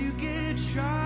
you get shy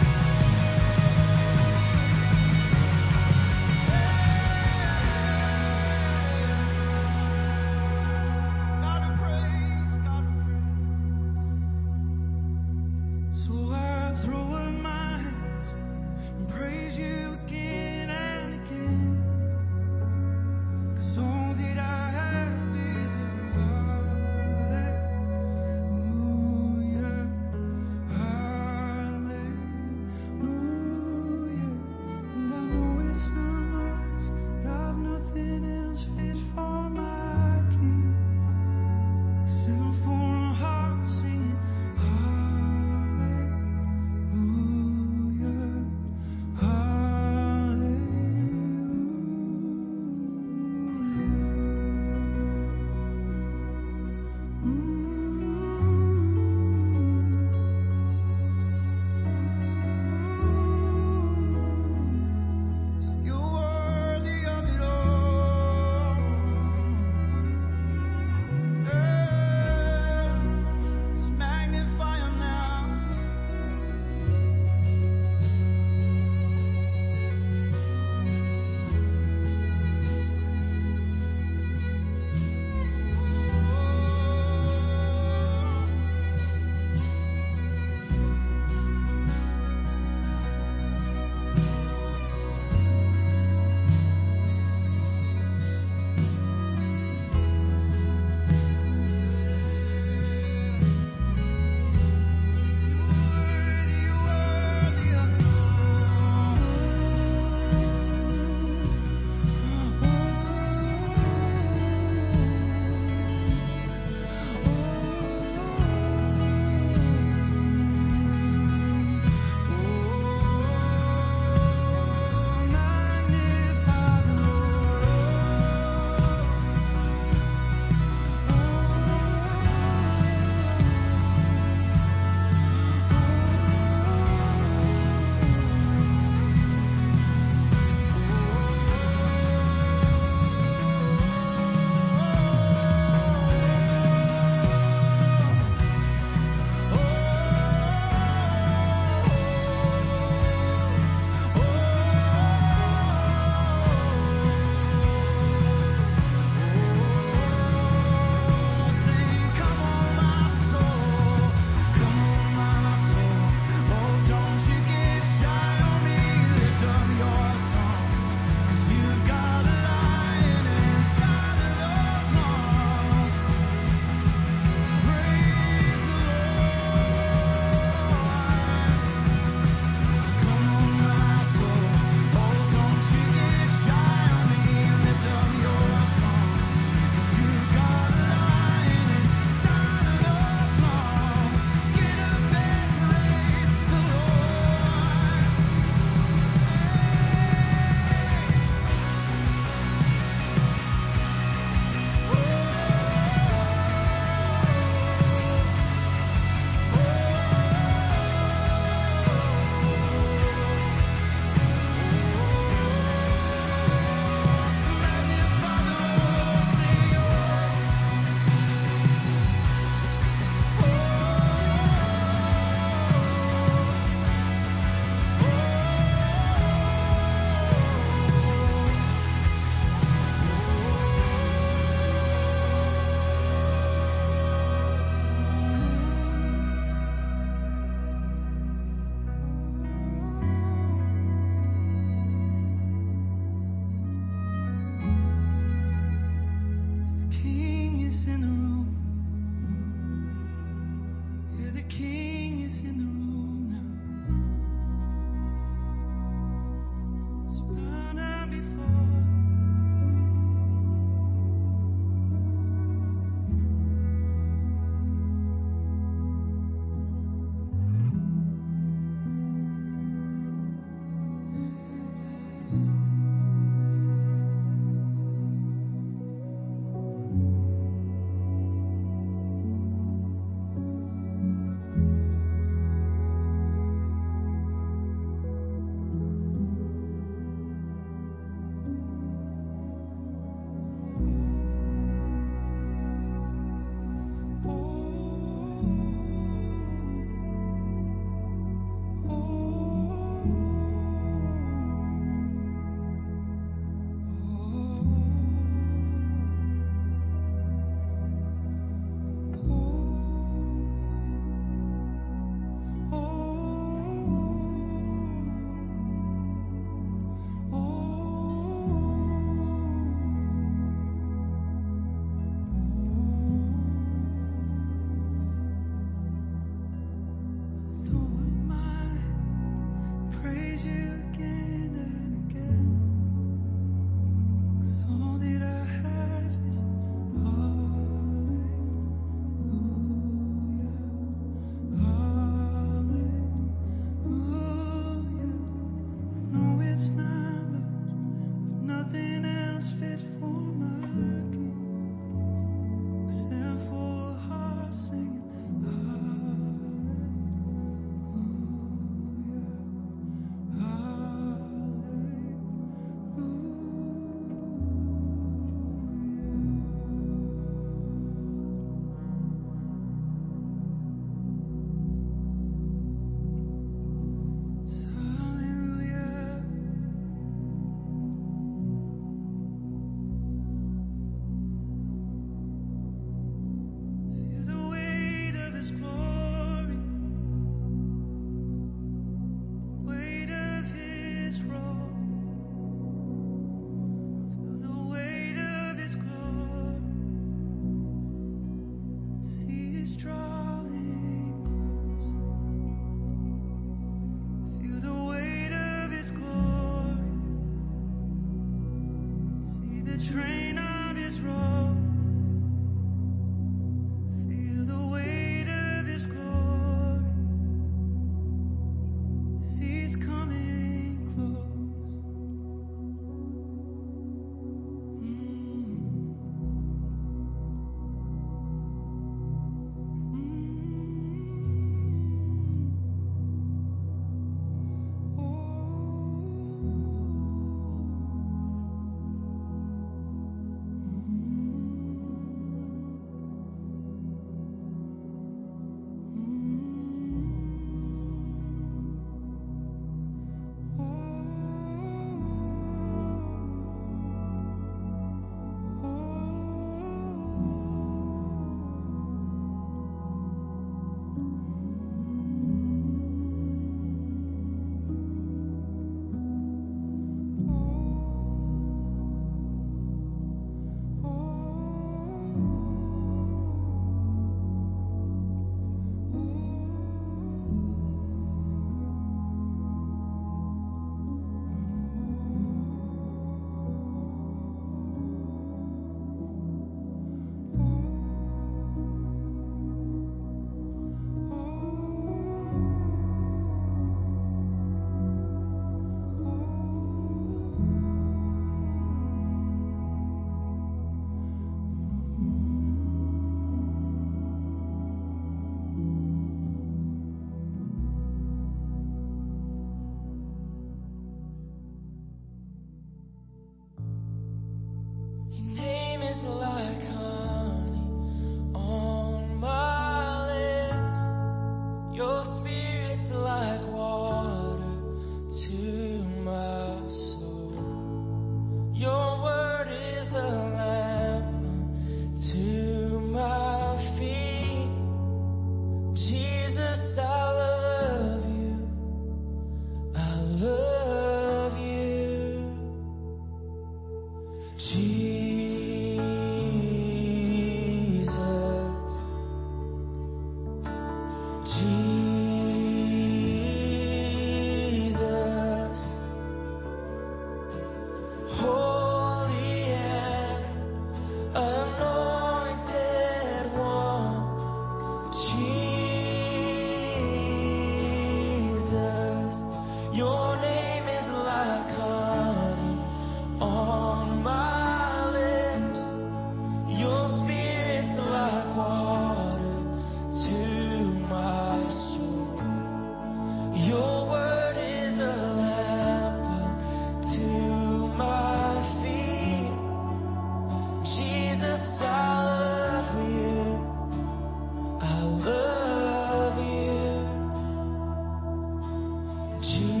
Jesus.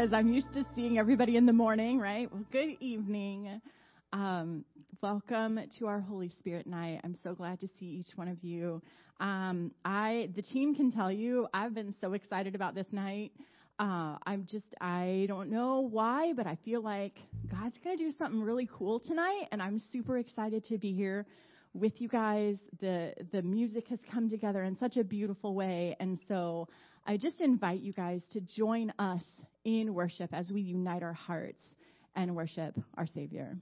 Because I'm used to seeing everybody in the morning, right? Well, good evening. Um, welcome to our Holy Spirit night. I'm so glad to see each one of you. Um, I, the team can tell you, I've been so excited about this night. Uh, I'm just, I don't know why, but I feel like God's going to do something really cool tonight, and I'm super excited to be here with you guys. The the music has come together in such a beautiful way, and so I just invite you guys to join us in worship as we unite our hearts and worship our Savior.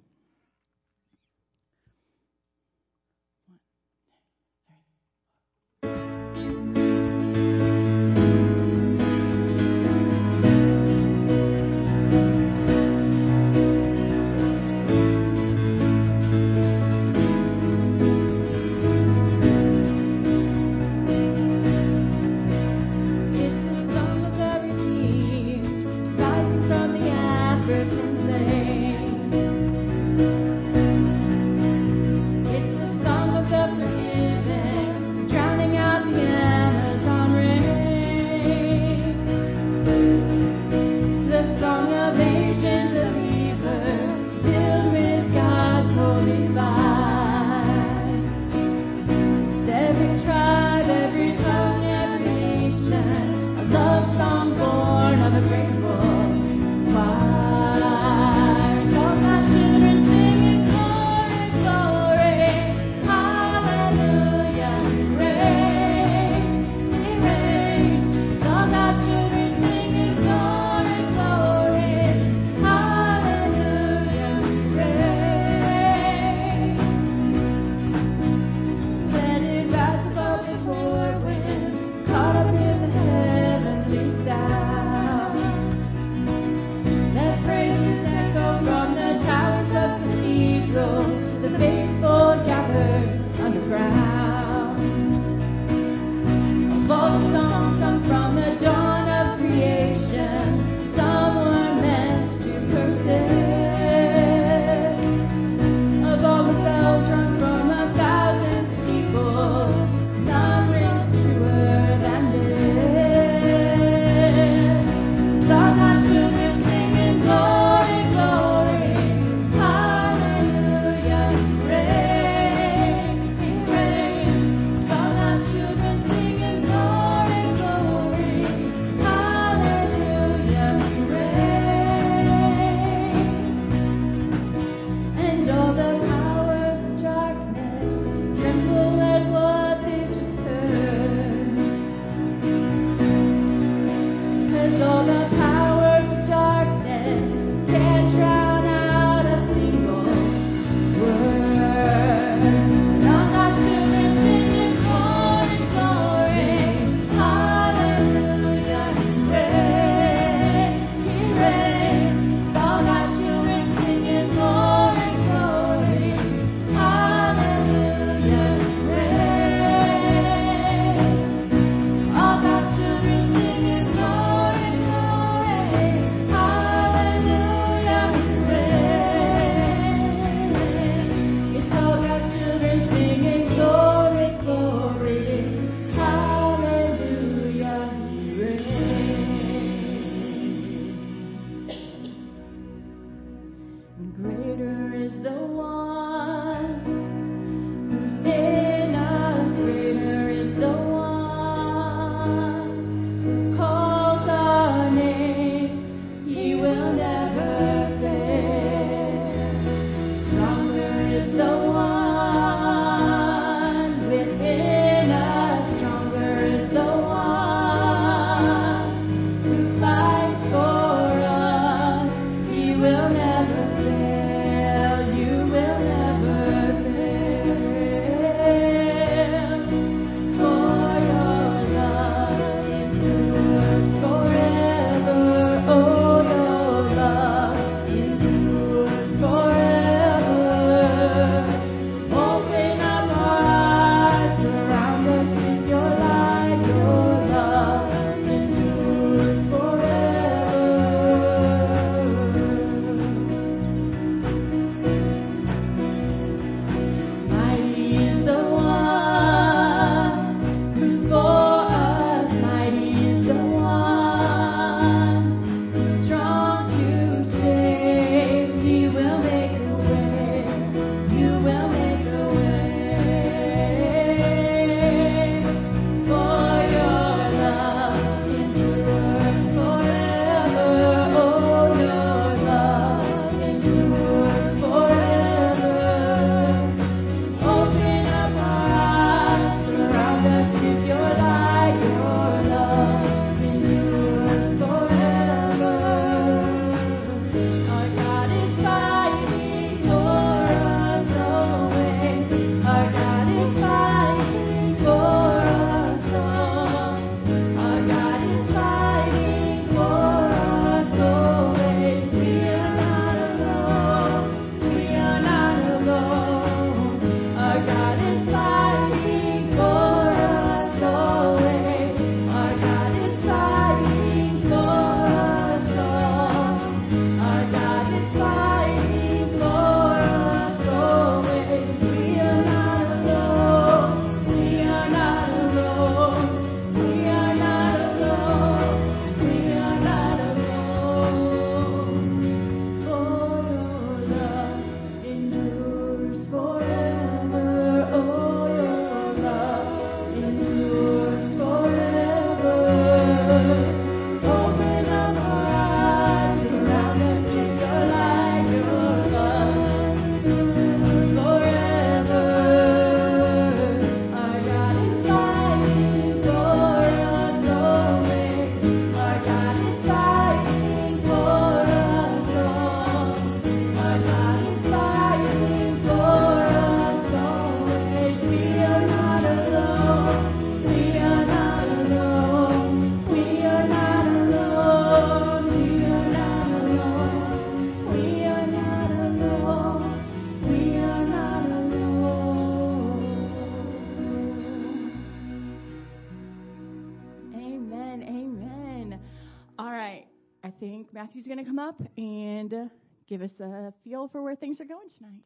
Give us a feel for where things are going tonight.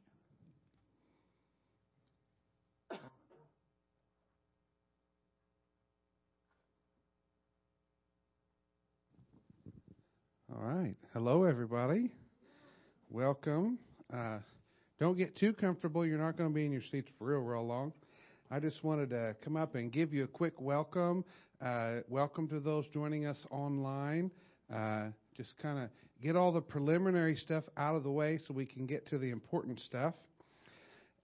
All right. Hello, everybody. Welcome. Uh, don't get too comfortable. You're not going to be in your seats for real, real long. I just wanted to come up and give you a quick welcome. Uh, welcome to those joining us online. Uh, just kind of get all the preliminary stuff out of the way so we can get to the important stuff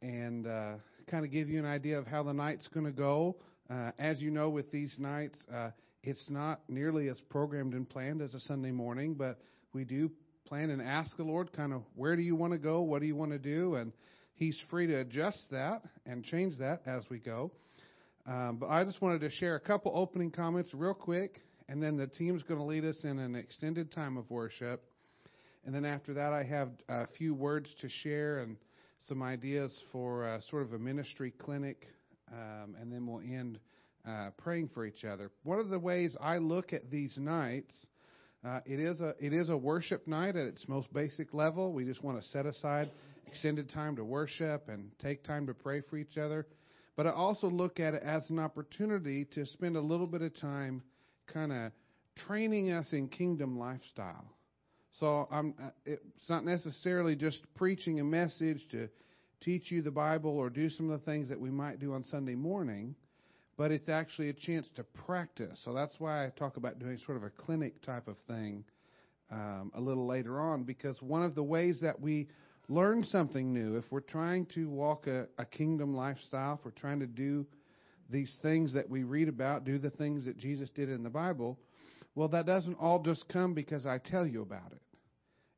and uh, kind of give you an idea of how the night's going to go. Uh, as you know, with these nights, uh, it's not nearly as programmed and planned as a Sunday morning, but we do plan and ask the Lord kind of where do you want to go, what do you want to do, and He's free to adjust that and change that as we go. Um, but I just wanted to share a couple opening comments real quick and then the team's going to lead us in an extended time of worship. And then after that, I have a few words to share and some ideas for uh, sort of a ministry clinic. Um, and then we'll end uh, praying for each other. One of the ways I look at these nights, uh, it is a it is a worship night at its most basic level. We just want to set aside extended time to worship and take time to pray for each other. But I also look at it as an opportunity to spend a little bit of time kind of training us in kingdom lifestyle. So I'm, uh, it's not necessarily just preaching a message to teach you the Bible or do some of the things that we might do on Sunday morning, but it's actually a chance to practice. So that's why I talk about doing sort of a clinic type of thing um, a little later on, because one of the ways that we learn something new, if we're trying to walk a, a kingdom lifestyle, if we're trying to do these things that we read about, do the things that Jesus did in the Bible, well, that doesn't all just come because I tell you about it.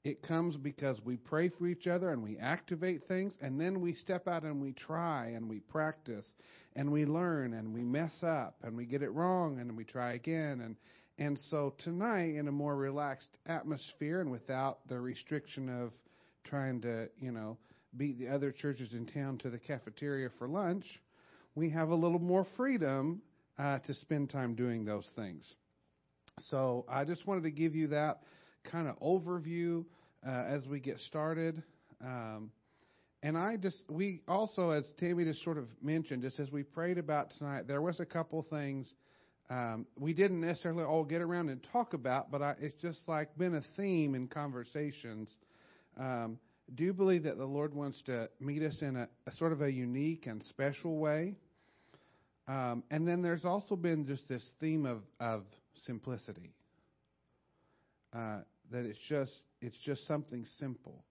It comes because we pray for each other and we activate things, and then we step out and we try and we practice and we learn and we mess up and we get it wrong and we try again. And, and so tonight, in a more relaxed atmosphere and without the restriction of trying to, you know, beat the other churches in town to the cafeteria for lunch, we have a little more freedom uh, to spend time doing those things. So I just wanted to give you that kind of overview uh, as we get started. Um, and I just, we also, as Tammy just sort of mentioned, just as we prayed about tonight, there was a couple things um, we didn't necessarily all get around and talk about, but I, it's just like been a theme in conversations. Um, do you believe that the Lord wants to meet us in a, a sort of a unique and special way? Um, and then there's also been just this theme of, of simplicity. Uh, that it's just it's just something simple,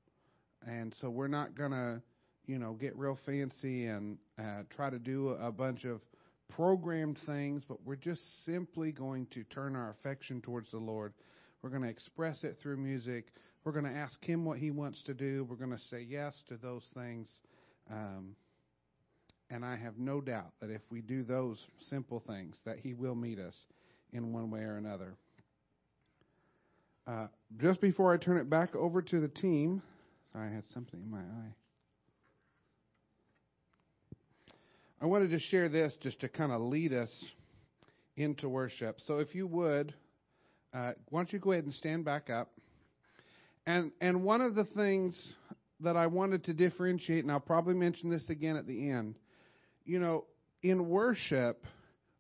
and so we're not gonna you know get real fancy and uh, try to do a bunch of programmed things, but we're just simply going to turn our affection towards the Lord. We're going to express it through music. We're going to ask Him what He wants to do. We're going to say yes to those things. Um, and I have no doubt that if we do those simple things, that He will meet us in one way or another. Uh, just before I turn it back over to the team, I had something in my eye. I wanted to share this just to kind of lead us into worship. So if you would, uh, why don't you go ahead and stand back up? And and one of the things that I wanted to differentiate, and I'll probably mention this again at the end. You know, in worship,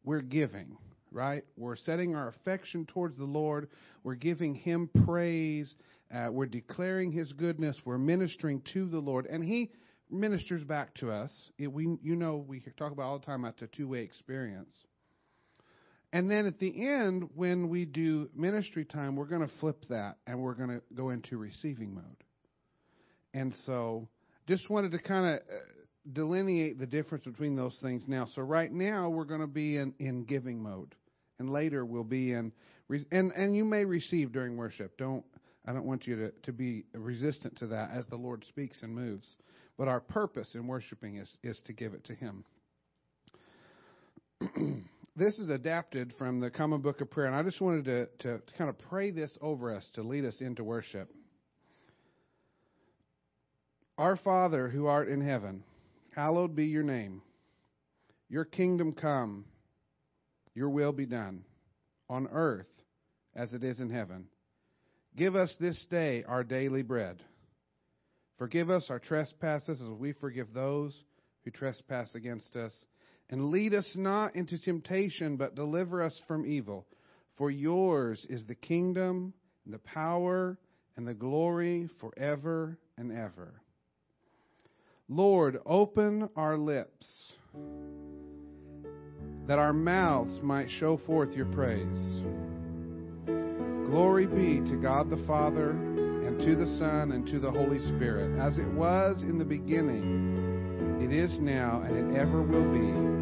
we're giving right? We're setting our affection towards the Lord. We're giving Him praise. Uh, we're declaring His goodness. We're ministering to the Lord, and He ministers back to us. It, we, you know, we talk about all the time about a two-way experience. And then at the end, when we do ministry time, we're going to flip that, and we're going to go into receiving mode. And so, just wanted to kind of uh, delineate the difference between those things now. So right now we're going to be in, in giving mode, and later we'll be in and and you may receive during worship. Don't I don't want you to to be resistant to that as the Lord speaks and moves. But our purpose in worshiping is is to give it to Him. this is adapted from the Common Book of Prayer, and I just wanted to, to, to kind of pray this over us to lead us into worship. Our Father who art in heaven Hallowed be your name. Your kingdom come. Your will be done on earth as it is in heaven. Give us this day our daily bread. Forgive us our trespasses as we forgive those who trespass against us. And lead us not into temptation, but deliver us from evil. For yours is the kingdom, and the power, and the glory forever and ever. Lord, open our lips that our mouths might show forth your praise. Glory be to God the Father, and to the Son, and to the Holy Spirit, as it was in the beginning, it is now, and it ever will be,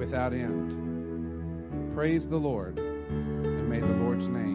without end. Praise the Lord, and may the Lord's name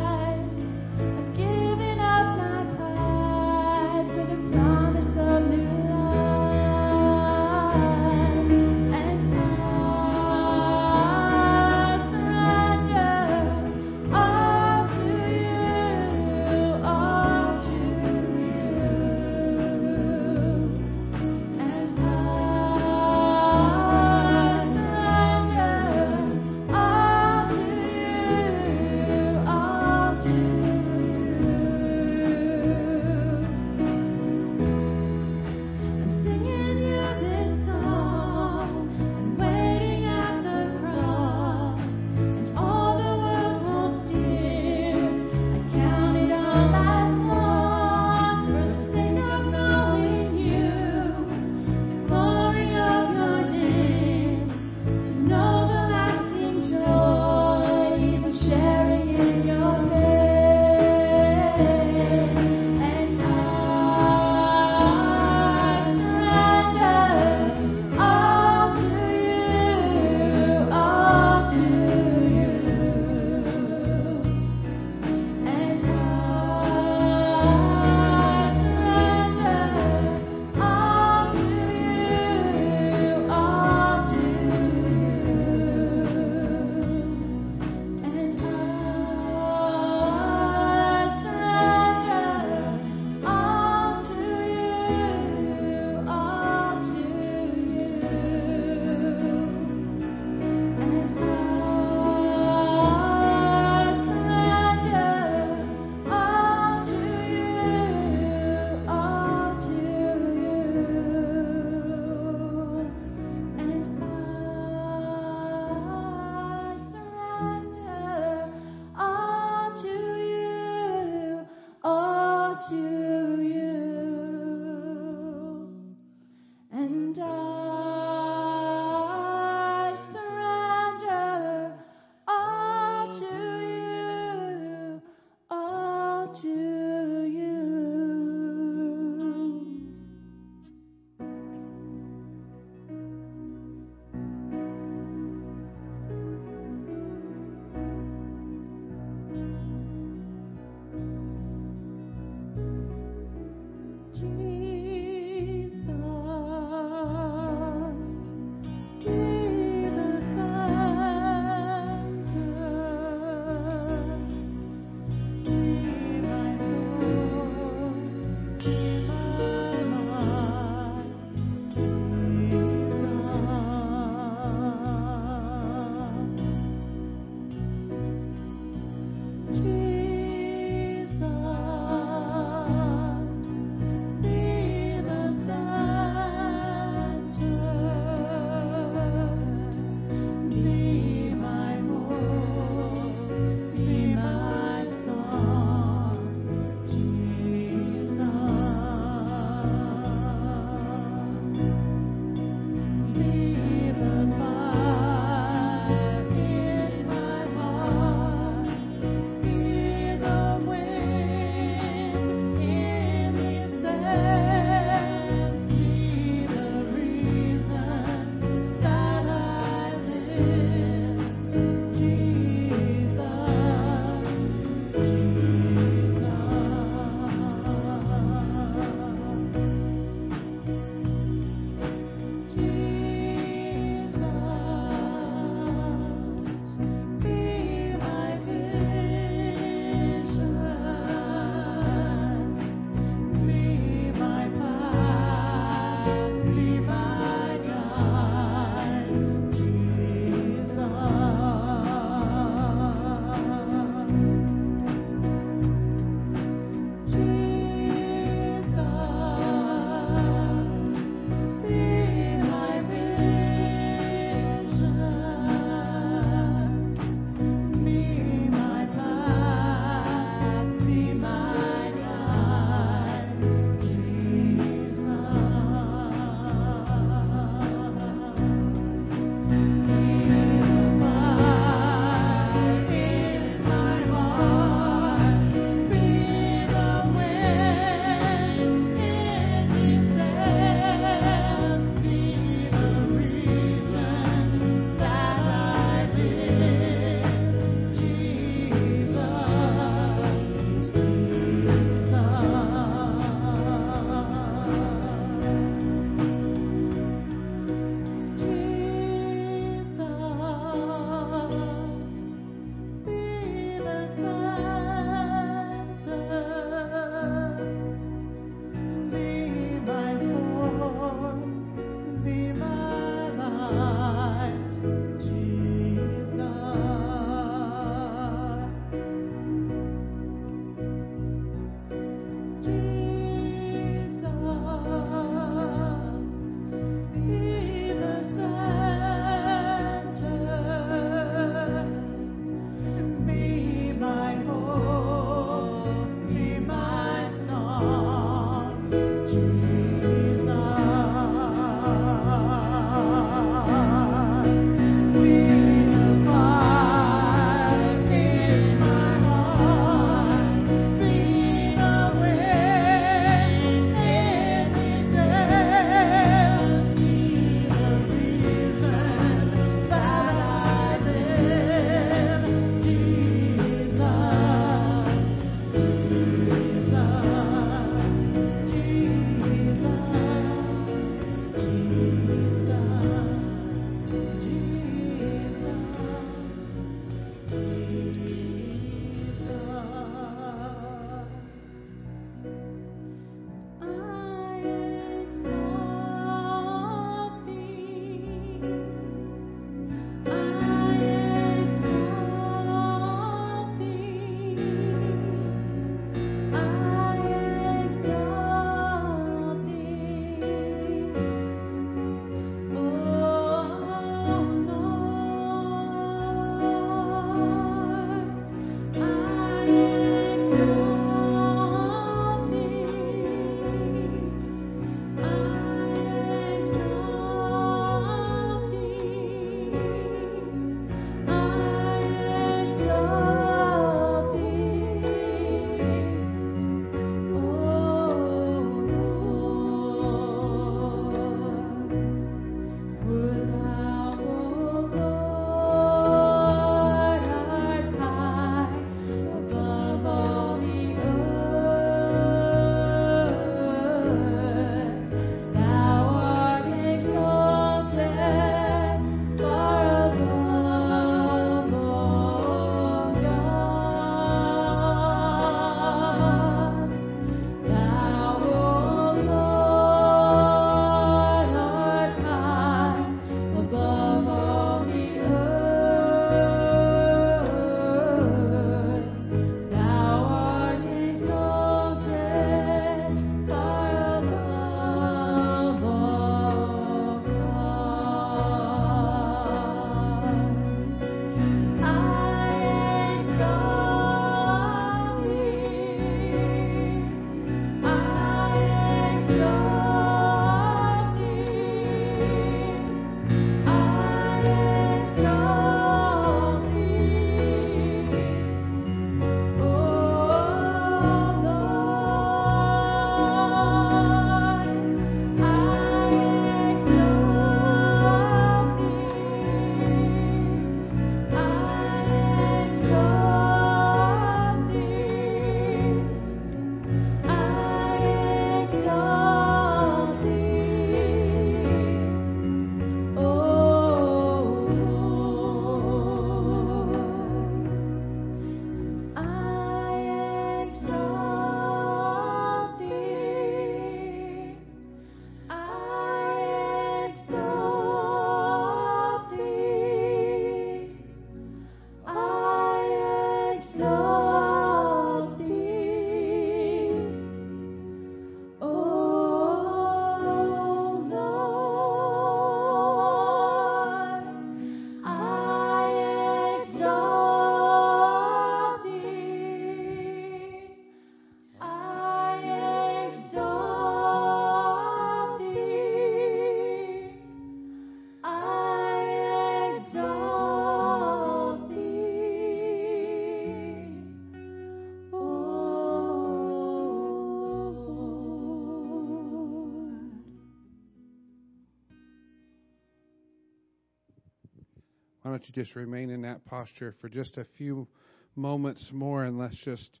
just remain in that posture for just a few moments more and let's just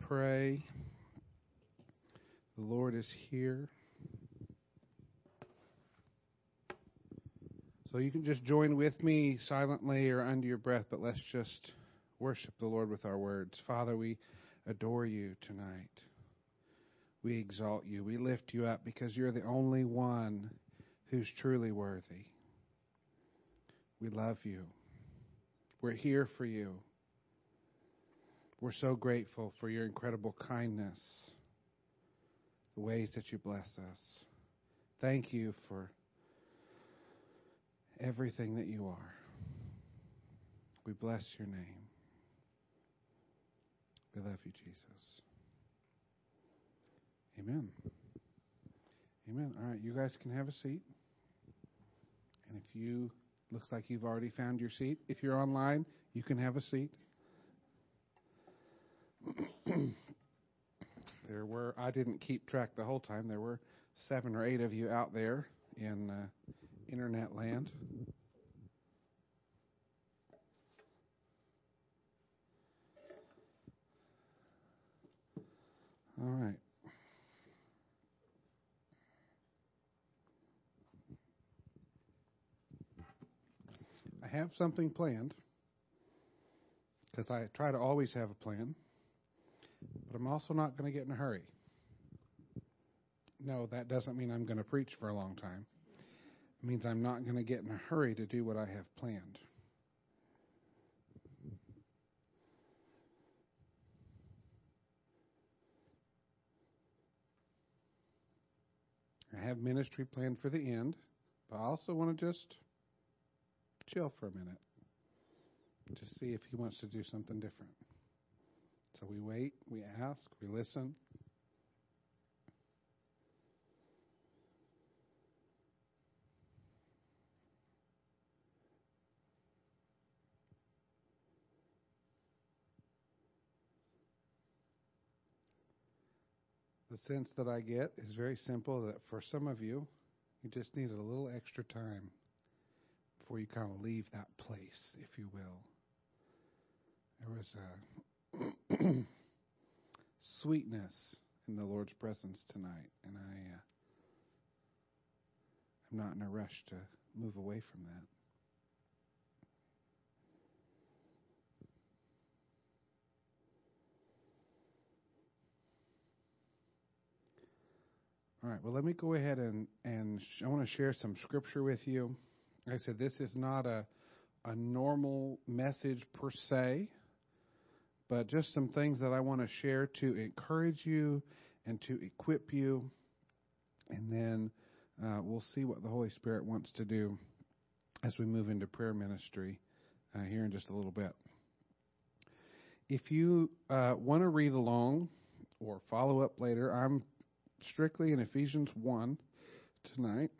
pray. The Lord is here. So you can just join with me silently or under your breath, but let's just worship the Lord with our words. Father, we adore you tonight. We exalt you. We lift you up because you're the only one who's truly worthy. We love you. We're here for you. We're so grateful for your incredible kindness, the ways that you bless us. Thank you for everything that you are. We bless your name. We love you, Jesus. Amen. Amen. All right, you guys can have a seat. And if you Looks like you've already found your seat. If you're online, you can have a seat. there were, I didn't keep track the whole time, there were seven or eight of you out there in uh, internet land. All right. Have something planned because I try to always have a plan, but I'm also not going to get in a hurry. No, that doesn't mean I'm going to preach for a long time. It means I'm not going to get in a hurry to do what I have planned. I have ministry planned for the end, but I also want to just chill for a minute. Just see if he wants to do something different. So we wait, we ask, we listen. The sense that I get is very simple that for some of you, you just need a little extra time before you kind of leave that place, if you will. There was a sweetness in the Lord's presence tonight, and I uh, am not in a rush to move away from that. All right, well, let me go ahead and, and sh- I want to share some scripture with you. I said, this is not a, a normal message per se, but just some things that I want to share to encourage you and to equip you. And then uh, we'll see what the Holy Spirit wants to do as we move into prayer ministry uh, here in just a little bit. If you uh, want to read along or follow up later, I'm strictly in Ephesians 1 tonight.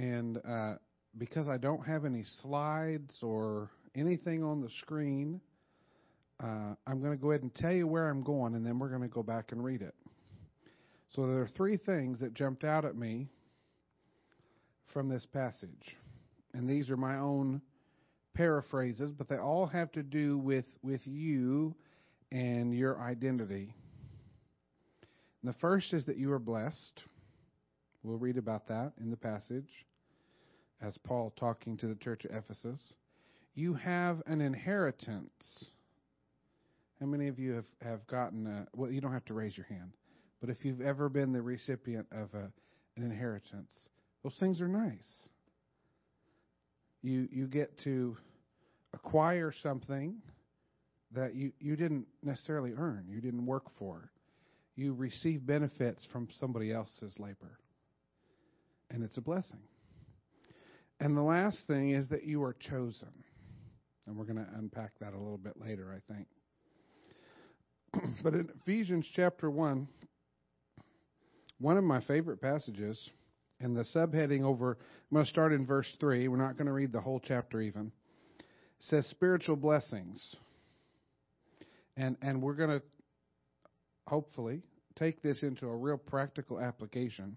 And uh, because I don't have any slides or anything on the screen, uh, I'm going to go ahead and tell you where I'm going, and then we're going to go back and read it. So there are three things that jumped out at me from this passage. And these are my own paraphrases, but they all have to do with, with you and your identity. And the first is that you are blessed. We'll read about that in the passage as Paul talking to the church of Ephesus. You have an inheritance. How many of you have, have gotten, a, well, you don't have to raise your hand, but if you've ever been the recipient of a, an inheritance, those things are nice. You, you get to acquire something that you, you didn't necessarily earn, you didn't work for. You receive benefits from somebody else's labor and it's a blessing. And the last thing is that you are chosen. And we're going to unpack that a little bit later, I think. but in Ephesians chapter 1, one of my favorite passages, and the subheading over, I'm going to start in verse 3. We're not going to read the whole chapter even. Says spiritual blessings. And, and we're going to hopefully take this into a real practical application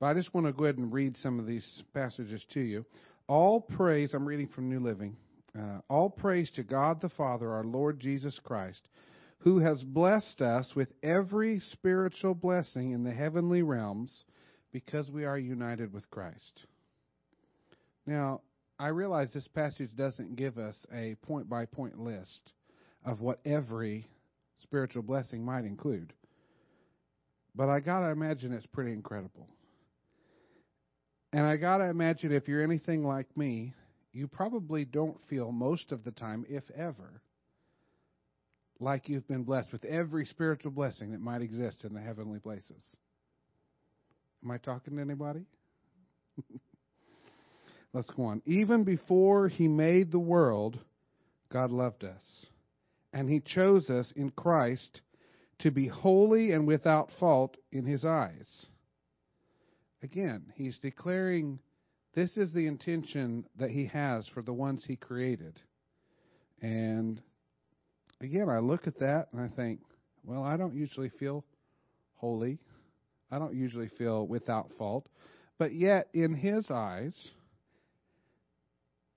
But I just want to go ahead and read some of these passages to you. All praise, I'm reading from New Living. Uh, all praise to God the Father, our Lord Jesus Christ, who has blessed us with every spiritual blessing in the heavenly realms because we are united with Christ. Now, I realize this passage doesn't give us a point by point list of what every spiritual blessing might include. But I got to imagine it's pretty incredible. And I got to imagine if you're anything like me, you probably don't feel most of the time, if ever, like you've been blessed with every spiritual blessing that might exist in the heavenly places. Am I talking to anybody? Let's go on. Even before he made the world, God loved us. And he chose us in Christ to be holy and without fault in his eyes. Again, he's declaring this is the intention that he has for the ones he created. And again, I look at that and I think, well, I don't usually feel holy. I don't usually feel without fault. But yet, in his eyes,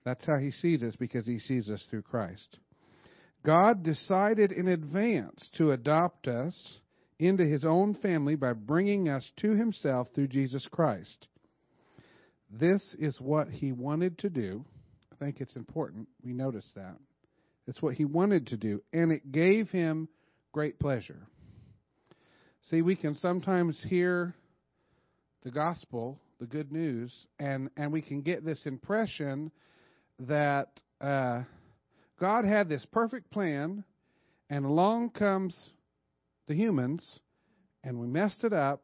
that's how he sees us because he sees us through Christ. God decided in advance to adopt us into his own family by bringing us to himself through Jesus Christ. This is what he wanted to do. I think it's important we notice that. It's what he wanted to do, and it gave him great pleasure. See, we can sometimes hear the gospel, the good news, and, and we can get this impression that uh, God had this perfect plan, and along comes the humans, and we messed it up,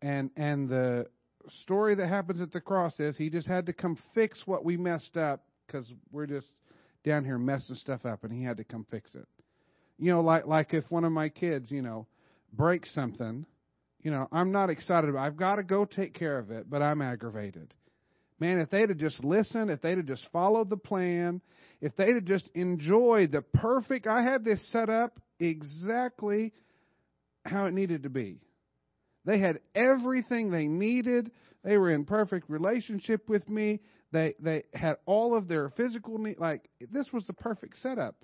and and the story that happens at the cross is he just had to come fix what we messed up because we're just down here messing stuff up, and he had to come fix it. You know, like like if one of my kids, you know, breaks something, you know, I'm not excited about. I've got to go take care of it, but I'm aggravated. Man, if they'd have just listened, if they'd have just followed the plan, if they'd have just enjoyed the perfect, I had this set up exactly how it needed to be. They had everything they needed. They were in perfect relationship with me. They they had all of their physical need. Like this was the perfect setup,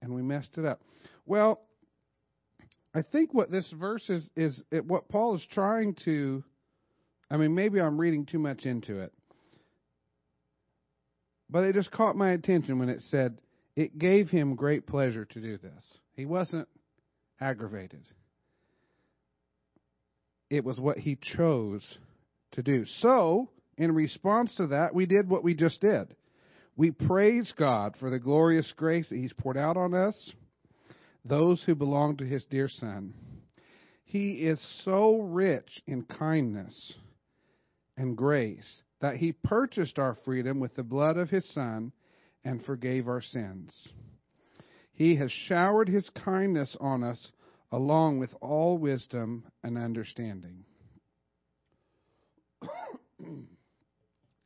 and we messed it up. Well, I think what this verse is is it, what Paul is trying to. I mean, maybe I'm reading too much into it, but it just caught my attention when it said it gave him great pleasure to do this. He wasn't aggravated it was what he chose to do. So, in response to that, we did what we just did. We praise God for the glorious grace that he's poured out on us, those who belong to his dear Son. He is so rich in kindness and grace that he purchased our freedom with the blood of his Son and forgave our sins. He has showered his kindness on us along with all wisdom and understanding.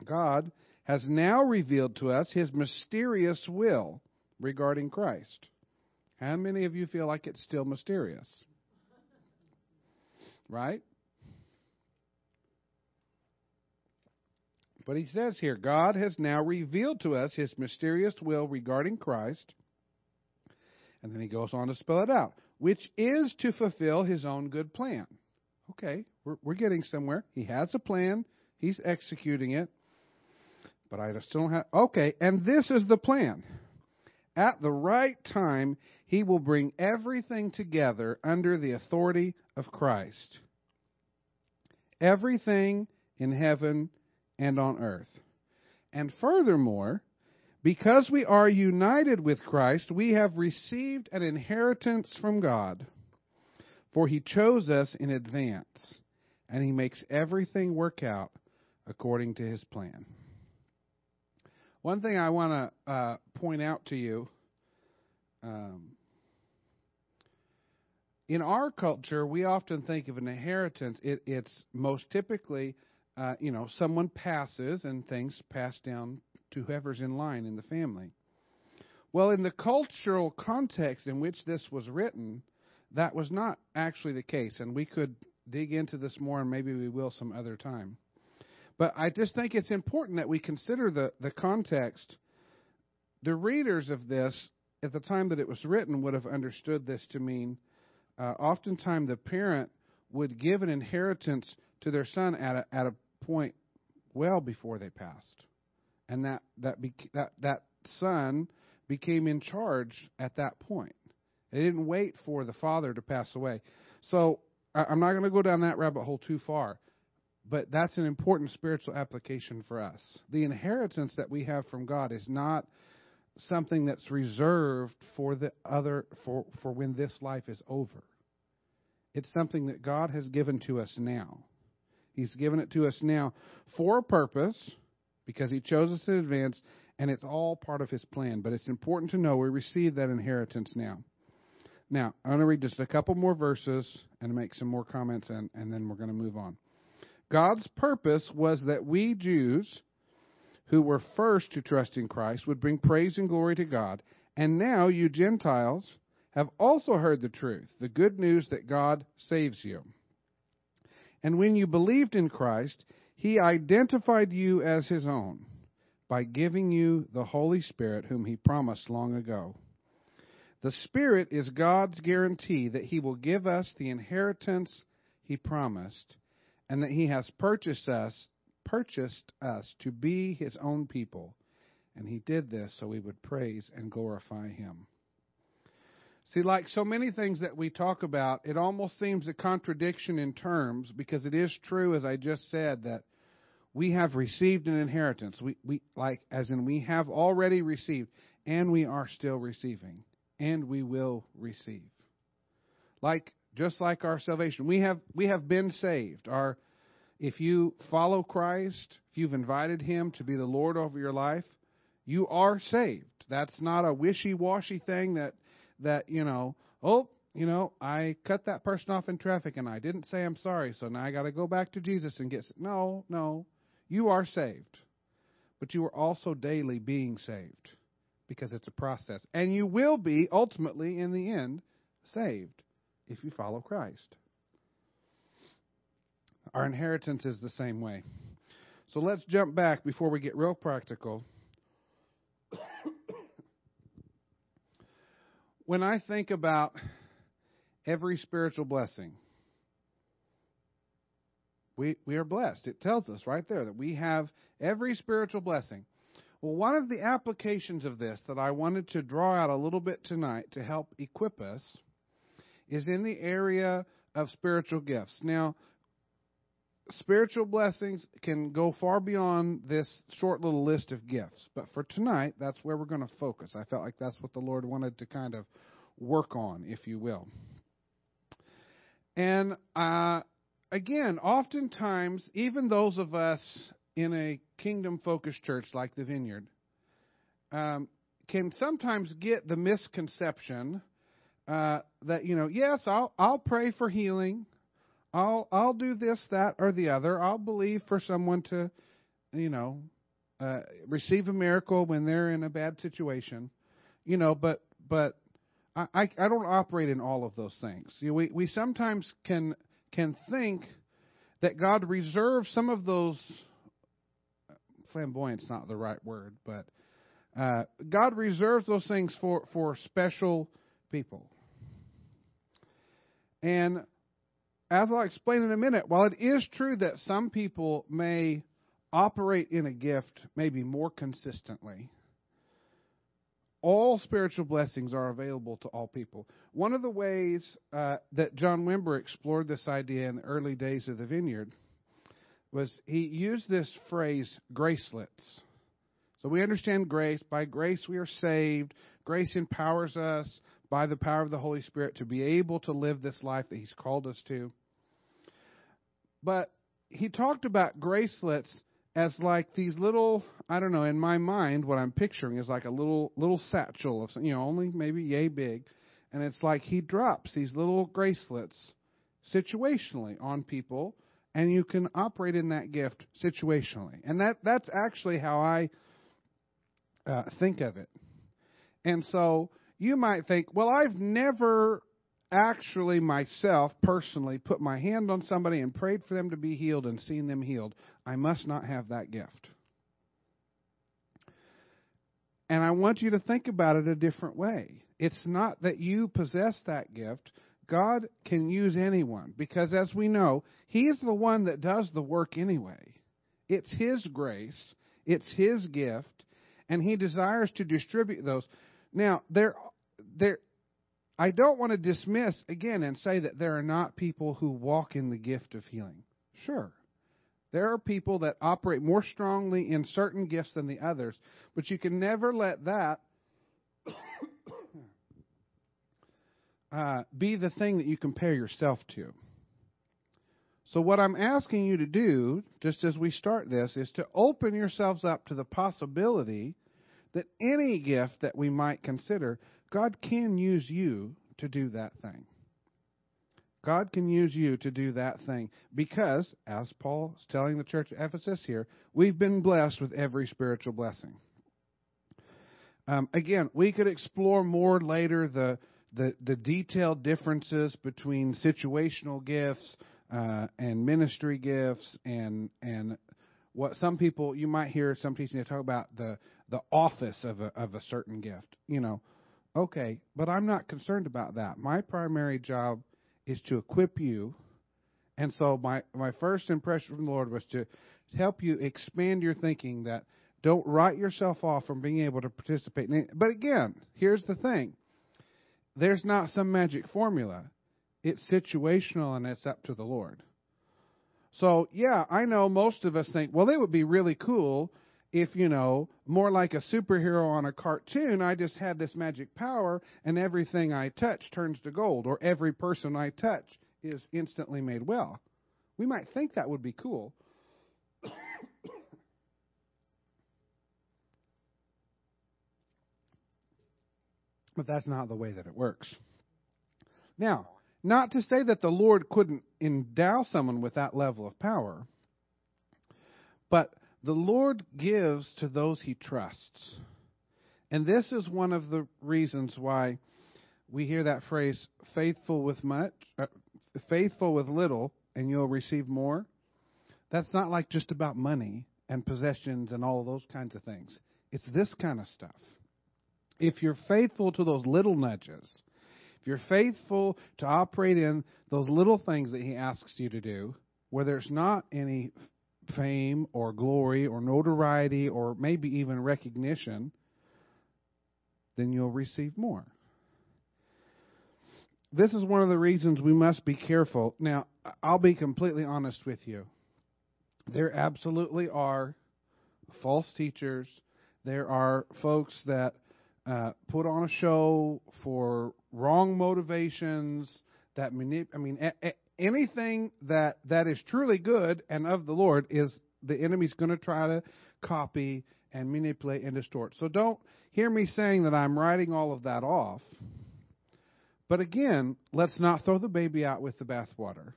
God has now revealed to us his mysterious will regarding Christ. How many of you feel like it's still mysterious? Right? But he says here God has now revealed to us his mysterious will regarding Christ. And then he goes on to spell it out which is to fulfill his own good plan. Okay, we're, we're getting somewhere. He has a plan, he's executing it, but I still don't have. Okay, and this is the plan. At the right time, he will bring everything together under the authority of Christ. Everything in heaven and on earth. And furthermore, because we are united with Christ, we have received an inheritance from God. For he chose us in advance, and he makes everything work out according to his plan. One thing I want to uh, point out to you um, in our culture, we often think of an inheritance, it, it's most typically, uh, you know, someone passes and things pass down to whoever's in line in the family. Well, in the cultural context in which this was written, that was not actually the case, and we could dig into this more, and maybe we will some other time. But I just think it's important that we consider the, the context. The readers of this, at the time that it was written, would have understood this to mean uh, oftentimes the parent would give an inheritance to their son at a, at a point well before they passed, and that that beca- that that son became in charge at that point. They didn't wait for the father to pass away. So I, I'm not going to go down that rabbit hole too far, but that's an important spiritual application for us. The inheritance that we have from God is not something that's reserved for the other for for when this life is over. It's something that God has given to us now. He's given it to us now for a purpose because he chose us in advance and it's all part of his plan, but it's important to know we receive that inheritance now. Now, I'm going to read just a couple more verses and make some more comments, and, and then we're going to move on. God's purpose was that we Jews, who were first to trust in Christ, would bring praise and glory to God. And now you Gentiles have also heard the truth, the good news that God saves you. And when you believed in Christ, he identified you as his own by giving you the Holy Spirit, whom he promised long ago. The Spirit is God's guarantee that He will give us the inheritance He promised, and that He has purchased us, purchased us to be His own people. And He did this so we would praise and glorify Him. See, like so many things that we talk about, it almost seems a contradiction in terms because it is true, as I just said, that we have received an inheritance. We, we like as in we have already received, and we are still receiving and we will receive. Like just like our salvation, we have we have been saved. Our if you follow Christ, if you've invited him to be the Lord over your life, you are saved. That's not a wishy-washy thing that that, you know, oh, you know, I cut that person off in traffic and I didn't say I'm sorry, so now I got to go back to Jesus and get No, no. You are saved. But you are also daily being saved because it's a process. And you will be ultimately, in the end, saved if you follow Christ. Our inheritance is the same way. So let's jump back before we get real practical. When I think about every spiritual blessing, we, we are blessed. It tells us right there that we have every spiritual blessing. Well, one of the applications of this that I wanted to draw out a little bit tonight to help equip us is in the area of spiritual gifts. Now, spiritual blessings can go far beyond this short little list of gifts, but for tonight, that's where we're going to focus. I felt like that's what the Lord wanted to kind of work on, if you will. And uh, again, oftentimes, even those of us in a kingdom focused church like the Vineyard um, can sometimes get the misconception uh, that you know, yes, I'll I'll pray for healing, I'll I'll do this, that, or the other. I'll believe for someone to, you know, uh, receive a miracle when they're in a bad situation, you know. But but I I don't operate in all of those things. You know, we we sometimes can can think that God reserves some of those flamboyant's not the right word, but uh, God reserves those things for, for special people. And as I'll explain in a minute, while it is true that some people may operate in a gift maybe more consistently, all spiritual blessings are available to all people. One of the ways uh, that John Wimber explored this idea in the early days of the vineyard was he used this phrase gracelets. So we understand grace. By grace we are saved. Grace empowers us by the power of the Holy Spirit to be able to live this life that He's called us to. But he talked about gracelets as like these little I don't know, in my mind what I'm picturing is like a little little satchel of you know, only maybe yay big. And it's like he drops these little gracelets situationally on people and you can operate in that gift situationally. And that that's actually how I uh, think of it. And so you might think, well, I've never actually myself personally put my hand on somebody and prayed for them to be healed and seen them healed, I must not have that gift. And I want you to think about it a different way. It's not that you possess that gift. God can use anyone because, as we know, He is the one that does the work anyway. It's His grace, it's His gift, and He desires to distribute those. Now, there, there, I don't want to dismiss again and say that there are not people who walk in the gift of healing. Sure. There are people that operate more strongly in certain gifts than the others, but you can never let that uh, be the thing that you compare yourself to. So, what I'm asking you to do, just as we start this, is to open yourselves up to the possibility that any gift that we might consider, God can use you to do that thing. God can use you to do that thing because, as Paul is telling the church at Ephesus here, we've been blessed with every spiritual blessing. Um, again, we could explore more later the, the, the detailed differences between situational gifts uh, and ministry gifts and and what some people you might hear some teaching they talk about the the office of a of a certain gift. You know, okay, but I'm not concerned about that. My primary job is to equip you. And so my, my first impression from the Lord was to help you expand your thinking that don't write yourself off from being able to participate. But again, here's the thing. There's not some magic formula. It's situational and it's up to the Lord. So, yeah, I know most of us think, well, it would be really cool if, you know, more like a superhero on a cartoon, I just had this magic power and everything I touch turns to gold, or every person I touch is instantly made well. We might think that would be cool. but that's not the way that it works. Now, not to say that the Lord couldn't endow someone with that level of power, but the Lord gives to those he trusts. And this is one of the reasons why we hear that phrase faithful with much uh, faithful with little and you'll receive more. That's not like just about money and possessions and all those kinds of things. It's this kind of stuff. If you're faithful to those little nudges, if you're faithful to operate in those little things that he asks you to do, where there's not any fame or glory or notoriety or maybe even recognition, then you'll receive more. This is one of the reasons we must be careful. Now, I'll be completely honest with you. There absolutely are false teachers. There are folks that uh, put on a show for wrong motivations that manip- I mean, a- a- anything that that is truly good and of the Lord is the enemy's going to try to copy and manipulate and distort. So don't hear me saying that I'm writing all of that off. But again, let's not throw the baby out with the bathwater.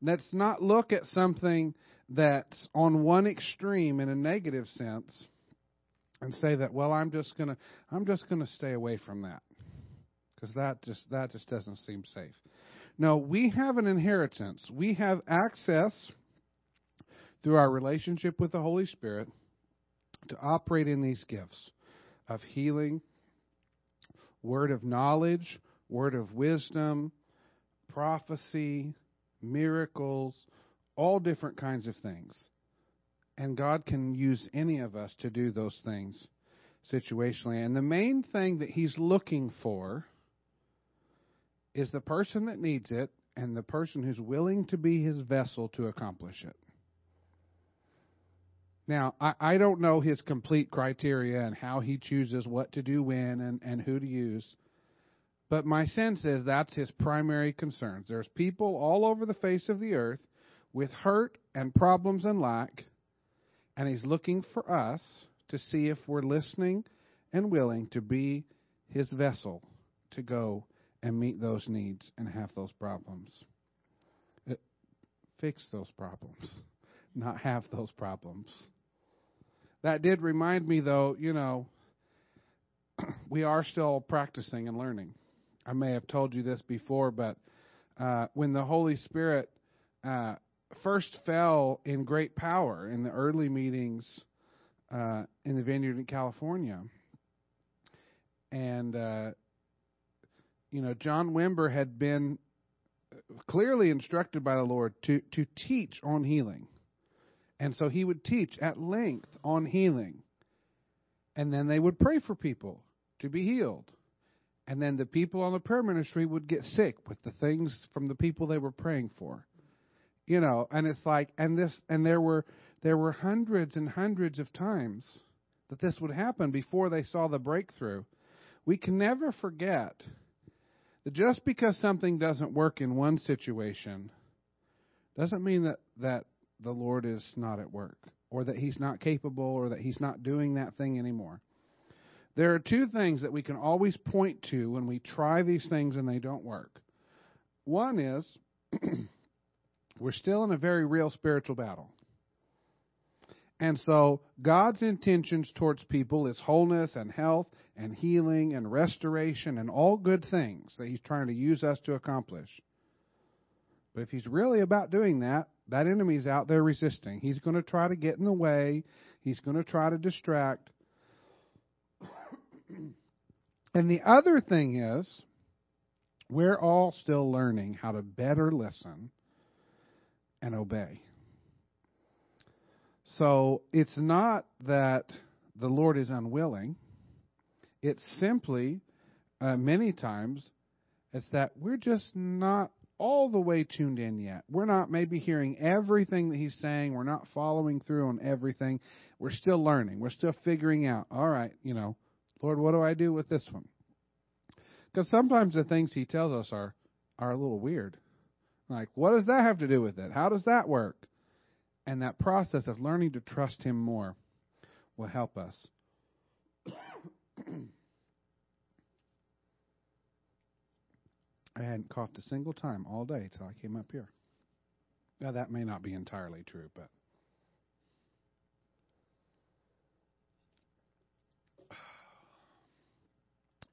Let's not look at something that's on one extreme in a negative sense and say that well I'm just going to I'm just going to stay away from that because that just that just doesn't seem safe. No, we have an inheritance. We have access through our relationship with the Holy Spirit to operate in these gifts of healing, word of knowledge, word of wisdom, prophecy, miracles, all different kinds of things. And God can use any of us to do those things situationally. And the main thing that He's looking for is the person that needs it and the person who's willing to be his vessel to accomplish it. Now, I, I don't know his complete criteria and how he chooses what to do when and, and who to use, but my sense is that's his primary concerns. There's people all over the face of the earth with hurt and problems and lack, and he's looking for us to see if we're listening and willing to be his vessel to go and meet those needs and have those problems. It, uh, fix those problems, not have those problems. That did remind me, though, you know, we are still practicing and learning. I may have told you this before, but uh, when the Holy Spirit uh, first fell in great power in the early meetings uh, in the vineyard in California, and uh, you know John Wimber had been clearly instructed by the Lord to to teach on healing, and so he would teach at length on healing, and then they would pray for people to be healed. And then the people on the prayer ministry would get sick with the things from the people they were praying for. You know, and it's like and this and there were there were hundreds and hundreds of times that this would happen before they saw the breakthrough. We can never forget that just because something doesn't work in one situation doesn't mean that, that the Lord is not at work or that he's not capable or that he's not doing that thing anymore. There are two things that we can always point to when we try these things and they don't work. One is we're still in a very real spiritual battle. And so God's intentions towards people is wholeness and health and healing and restoration and all good things that He's trying to use us to accomplish. But if He's really about doing that, that enemy's out there resisting. He's going to try to get in the way, He's going to try to distract. and the other thing is, we're all still learning how to better listen and obey. So it's not that the Lord is unwilling. It's simply, uh, many times, it's that we're just not all the way tuned in yet. We're not maybe hearing everything that He's saying. We're not following through on everything. We're still learning. We're still figuring out, all right, you know, Lord, what do I do with this one? Because sometimes the things He tells us are, are a little weird. Like, what does that have to do with it? How does that work? And that process of learning to trust Him more will help us. I hadn't coughed a single time all day till I came up here. Now, that may not be entirely true, but.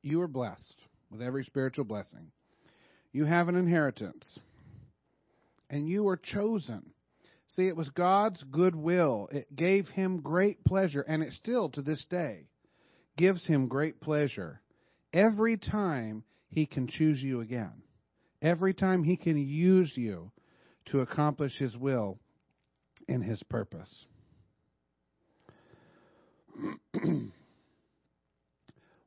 You are blessed with every spiritual blessing. You have an inheritance, and you are chosen See, it was God's good will. It gave him great pleasure, and it still to this day gives him great pleasure every time he can choose you again. Every time he can use you to accomplish his will and his purpose.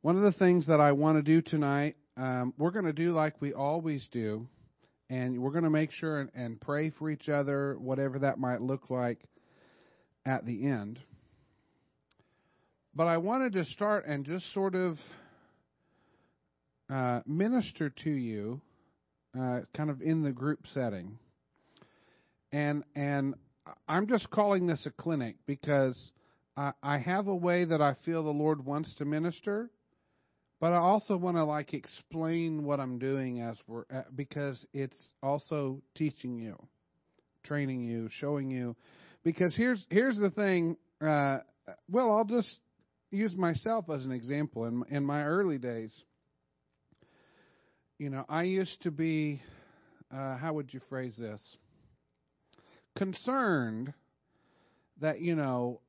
One of the things that I want to do tonight, um, we're going to do like we always do and we're going to make sure and, and pray for each other, whatever that might look like at the end. But I wanted to start and just sort of uh, minister to you, uh, kind of in the group setting, and and I'm just calling this a clinic because I, I have a way that I feel the Lord wants to minister, but I also want to like explain what I'm doing as we're at, because it's also teaching you, training you, showing you. Because here's here's the thing. Uh, well, I'll just use myself as an example. In in my early days, you know, I used to be. Uh, how would you phrase this? Concerned that you know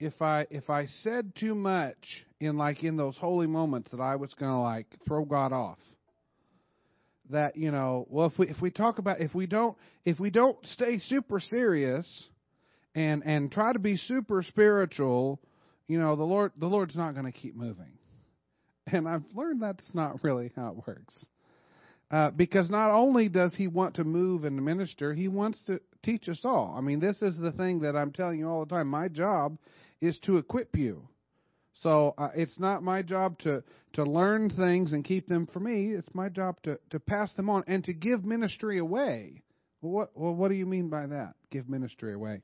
if I if I said too much in like in those holy moments that I was going to like throw God off. That you know, well if we if we talk about if we don't if we don't stay super serious and and try to be super spiritual, you know, the Lord the Lord's not going to keep moving. And I've learned that's not really how it works. Uh, because not only does he want to move and minister, he wants to teach us all. I mean, this is the thing that I'm telling you all the time. My job is to equip you. So uh, it's not my job to to learn things and keep them for me. It's my job to to pass them on and to give ministry away. Well, what well, what do you mean by that? Give ministry away.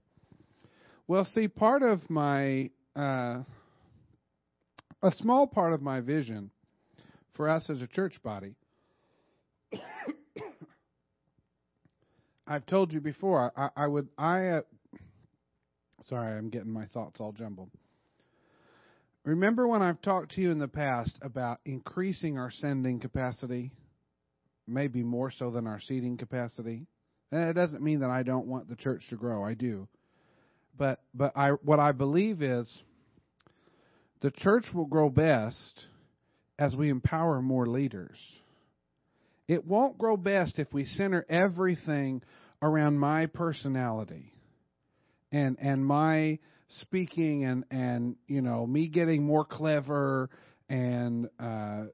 Well, see, part of my uh, a small part of my vision for us as a church body. I've told you before. I, I would I Sorry, I'm getting my thoughts all jumbled. Remember when I've talked to you in the past about increasing our sending capacity? maybe more so than our seating capacity. And it doesn't mean that I don't want the church to grow. I do. But but I what I believe is the church will grow best as we empower more leaders. It won't grow best if we center everything around my personality and and my speaking and and you know me getting more clever and uh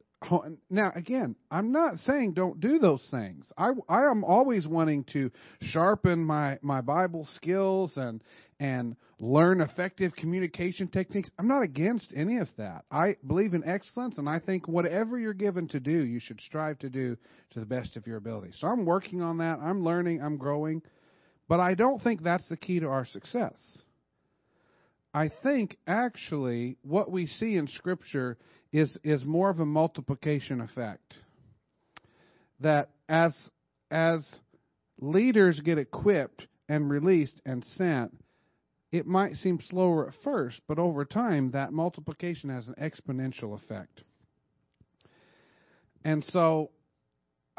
now again i'm not saying don't do those things. I i am always wanting to sharpen my my bible skills and and learn effective communication techniques. I'm not against any of that. I believe in excellence and i think whatever you're given to do you should strive to do to the best of your ability. So i'm working on that. I'm learning. I'm growing but i don't think that's the key to our success I think actually what we see in Scripture is is more of a multiplication effect. That as as leaders get equipped and released and sent, it might seem slower at first, but over time that multiplication has an exponential effect. And so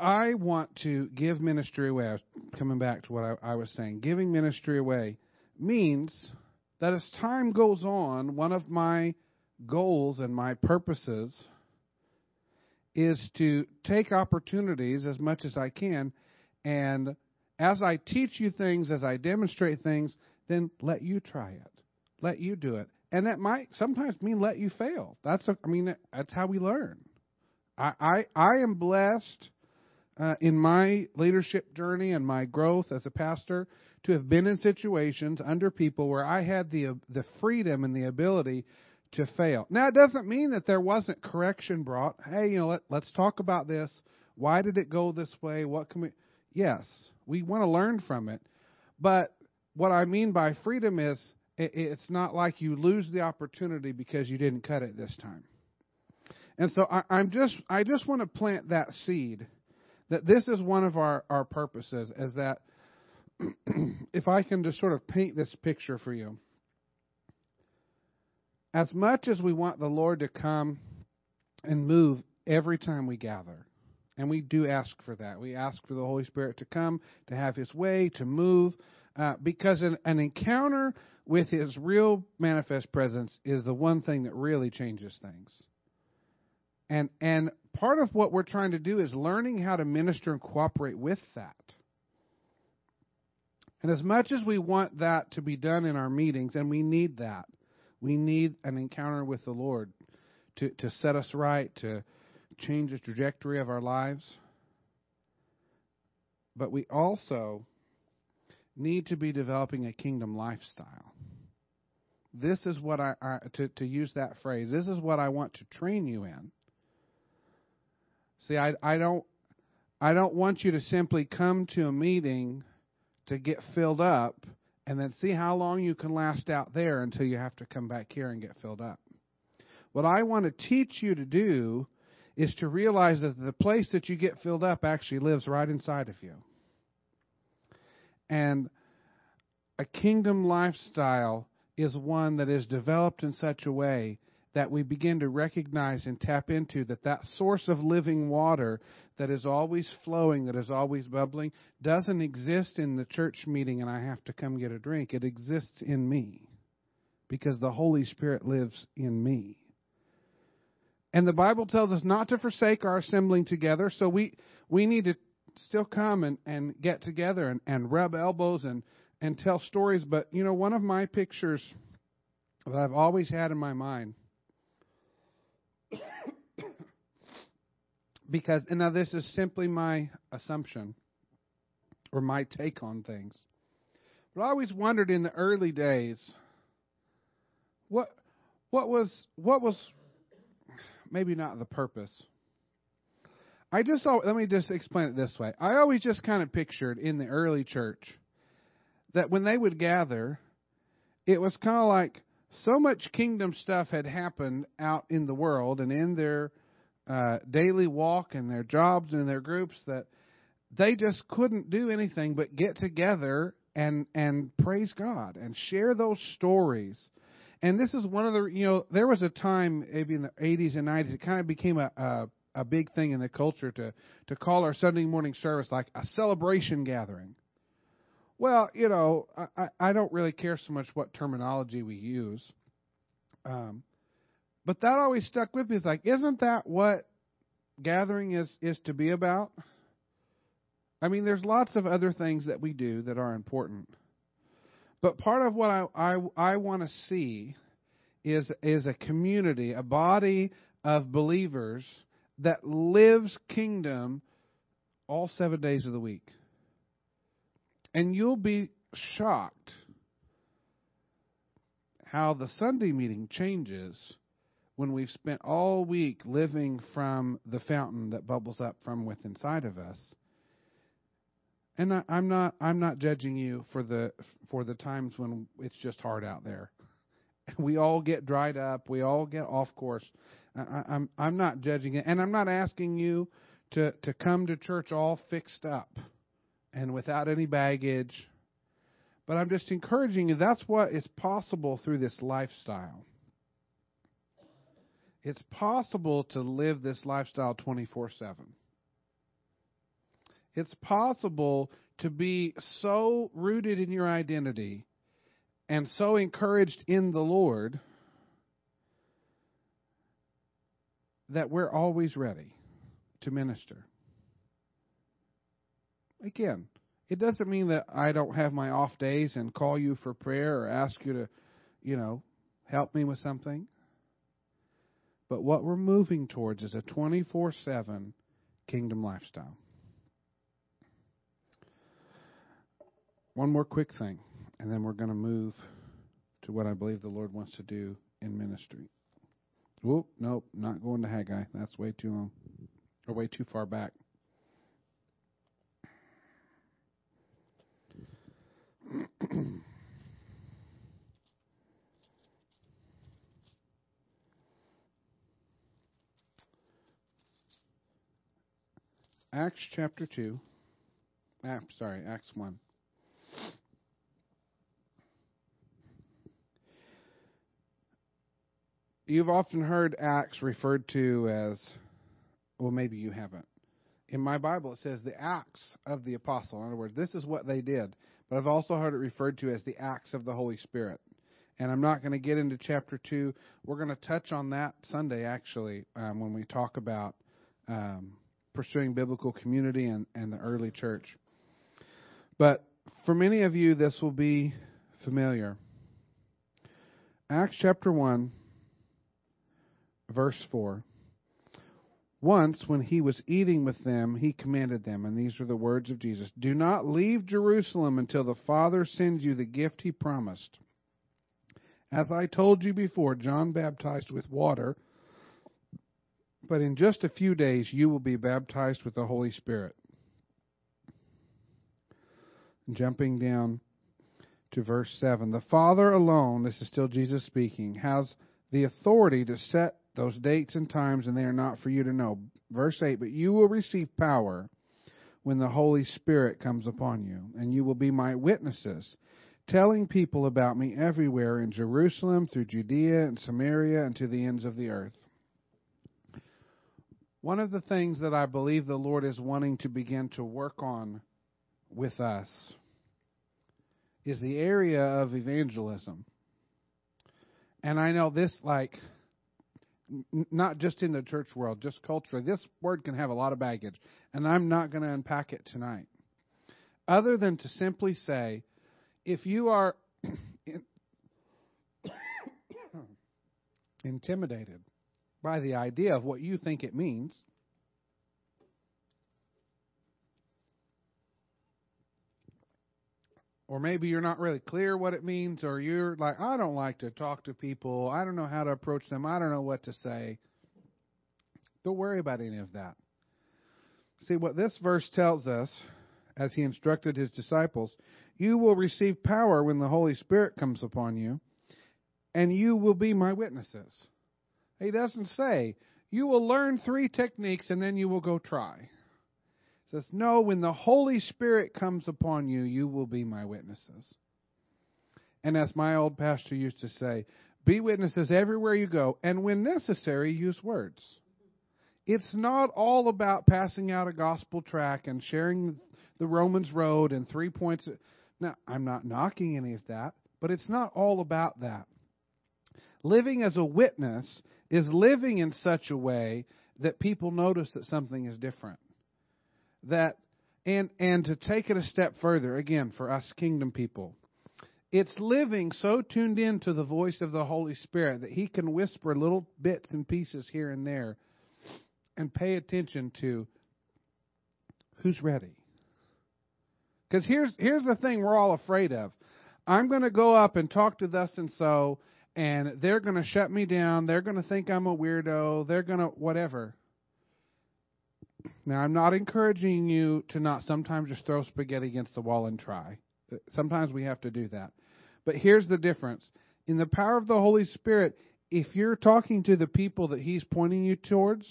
I want to give ministry away. I was coming back to what I, I was saying. Giving ministry away means that as time goes on, one of my goals and my purposes is to take opportunities as much as I can and as I teach you things, as I demonstrate things, then let you try it. Let you do it. And that might sometimes mean let you fail. That's a, I mean that's how we learn. I I, I am blessed uh, in my leadership journey and my growth as a pastor to have been in situations under people where I had the the freedom and the ability to fail. Now it doesn't mean that there wasn't correction brought. Hey, you know, let, let's talk about this. Why did it go this way? What can we Yes, we want to learn from it. But what I mean by freedom is it, it's not like you lose the opportunity because you didn't cut it this time. And so I, I'm just I just want to plant that seed that this is one of our, our purposes is that if I can just sort of paint this picture for you, as much as we want the Lord to come and move every time we gather, and we do ask for that, we ask for the Holy Spirit to come, to have His way, to move, uh, because an, an encounter with His real manifest presence is the one thing that really changes things. And and part of what we're trying to do is learning how to minister and cooperate with that. And as much as we want that to be done in our meetings, and we need that, we need an encounter with the Lord to, to set us right, to change the trajectory of our lives. But we also need to be developing a kingdom lifestyle. This is what I, I to, to use that phrase, this is what I want to train you in. See, I, I don't I don't want you to simply come to a meeting to get filled up and then see how long you can last out there until you have to come back here and get filled up. What I want to teach you to do is to realize that the place that you get filled up actually lives right inside of you. And a kingdom lifestyle is one that is developed in such a way that we begin to recognize and tap into that that source of living water that is always flowing, that is always bubbling, doesn't exist in the church meeting and I have to come get a drink. It exists in me because the Holy Spirit lives in me. And the Bible tells us not to forsake our assembling together, so we, we need to still come and, and get together and, and rub elbows and, and tell stories. But, you know, one of my pictures that I've always had in my mind because and now this is simply my assumption or my take on things. But I always wondered in the early days what what was what was maybe not the purpose. I just let me just explain it this way. I always just kind of pictured in the early church that when they would gather, it was kind of like so much kingdom stuff had happened out in the world and in their uh, daily walk and their jobs and their groups that they just couldn't do anything but get together and and praise God and share those stories. And this is one of the you know there was a time maybe in the 80s and 90s it kind of became a, a a big thing in the culture to to call our Sunday morning service like a celebration gathering. Well, you know, I, I don't really care so much what terminology we use. Um, but that always stuck with me. It's like, isn't that what gathering is is to be about? I mean, there's lots of other things that we do that are important. But part of what I I, I want to see is is a community, a body of believers that lives kingdom all 7 days of the week. And you'll be shocked how the Sunday meeting changes when we've spent all week living from the fountain that bubbles up from within inside of us and I, I'm not I'm not judging you for the for the times when it's just hard out there. We all get dried up. We all get off course. I, I'm I'm not judging it, and I'm not asking you to to come to church all fixed up and without any baggage. But I'm just encouraging you. That's what is possible through this lifestyle. It's possible to live this lifestyle 24 7 it's possible to be so rooted in your identity and so encouraged in the Lord that we're always ready to minister. Again, it doesn't mean that I don't have my off days and call you for prayer or ask you to, you know, help me with something. But what we're moving towards is a 24 7 kingdom lifestyle. one more quick thing, and then we're going to move to what I believe the Lord wants to do in ministry. Whoop, nope, not going to Haggai. That's way too long, or way too far back. Acts chapter 2. Ah, sorry, Acts 1. You've often heard Acts referred to as, well, maybe you haven't. In my Bible, it says the Acts of the Apostle. In other words, this is what they did. But I've also heard it referred to as the Acts of the Holy Spirit. And I'm not going to get into chapter 2. We're going to touch on that Sunday, actually, um, when we talk about um, pursuing biblical community and, and the early church. But for many of you, this will be familiar. Acts chapter 1 verse 4. Once, when he was eating with them, he commanded them, and these are the words of Jesus Do not leave Jerusalem until the Father sends you the gift he promised. As I told you before, John baptized with water, but in just a few days you will be baptized with the Holy Spirit. Jumping down to verse 7. The Father alone, this is still Jesus speaking, has the authority to set those dates and times, and they are not for you to know. Verse 8 But you will receive power when the Holy Spirit comes upon you, and you will be my witnesses, telling people about me everywhere in Jerusalem, through Judea and Samaria, and to the ends of the earth. One of the things that I believe the Lord is wanting to begin to work on with us is the area of evangelism. And I know this, like, not just in the church world, just culturally. This word can have a lot of baggage, and I'm not going to unpack it tonight. Other than to simply say, if you are intimidated by the idea of what you think it means, or maybe you're not really clear what it means, or you're like, I don't like to talk to people. I don't know how to approach them. I don't know what to say. Don't worry about any of that. See, what this verse tells us, as he instructed his disciples, you will receive power when the Holy Spirit comes upon you, and you will be my witnesses. He doesn't say, you will learn three techniques and then you will go try says, No, when the Holy Spirit comes upon you, you will be my witnesses. And as my old pastor used to say, be witnesses everywhere you go, and when necessary, use words. it's not all about passing out a gospel track and sharing the Romans road and three points. Now, I'm not knocking any of that, but it's not all about that. Living as a witness is living in such a way that people notice that something is different. That and and to take it a step further again for us kingdom people it's living so tuned in to the voice of the holy spirit that he can whisper little bits and pieces here and there and pay attention to who's ready. Because here's here's the thing we're all afraid of. I'm going to go up and talk to thus and so and they're going to shut me down. They're going to think i'm a weirdo. They're going to whatever now, I'm not encouraging you to not sometimes just throw spaghetti against the wall and try. Sometimes we have to do that. But here's the difference. In the power of the Holy Spirit, if you're talking to the people that He's pointing you towards,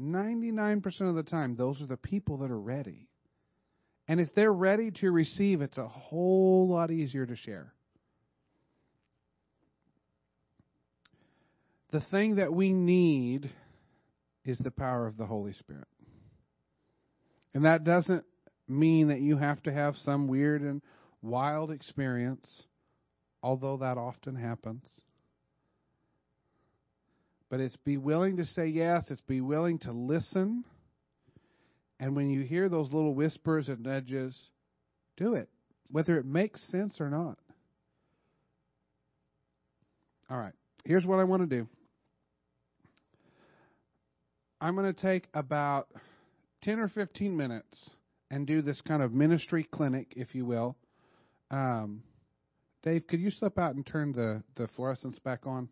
99% of the time, those are the people that are ready. And if they're ready to receive, it's a whole lot easier to share. The thing that we need is the power of the Holy Spirit. And that doesn't mean that you have to have some weird and wild experience, although that often happens. But it's be willing to say yes, it's be willing to listen. And when you hear those little whispers and nudges, do it, whether it makes sense or not. All right, here's what I want to do I'm going to take about 10 or 15 minutes and do this kind of ministry clinic, if you will. Um, Dave, could you slip out and turn the, the fluorescents back on?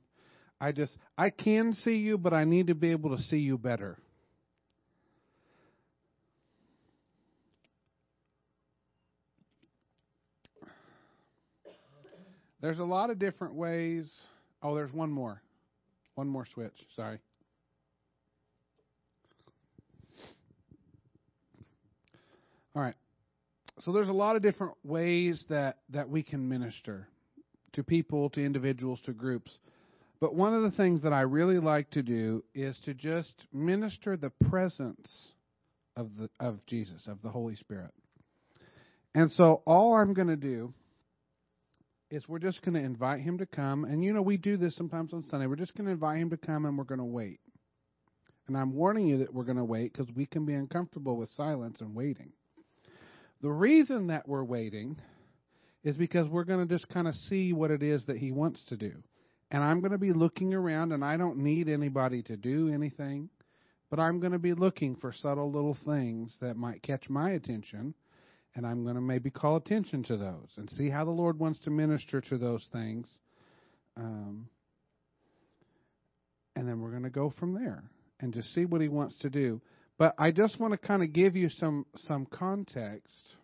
I just, I can see you, but I need to be able to see you better. There's a lot of different ways. Oh, there's one more. One more switch. Sorry. All right. So there's a lot of different ways that, that we can minister to people, to individuals, to groups. But one of the things that I really like to do is to just minister the presence of the of Jesus, of the Holy Spirit. And so all I'm going to do is we're just going to invite him to come. And you know, we do this sometimes on Sunday. We're just going to invite him to come and we're going to wait. And I'm warning you that we're going to wait because we can be uncomfortable with silence and waiting. The reason that we're waiting is because we're going to just kind of see what it is that he wants to do. And I'm going to be looking around, and I don't need anybody to do anything, but I'm going to be looking for subtle little things that might catch my attention, and I'm going to maybe call attention to those and see how the Lord wants to minister to those things. Um, and then we're going to go from there and just see what he wants to do. But I just want to kind of give you some some context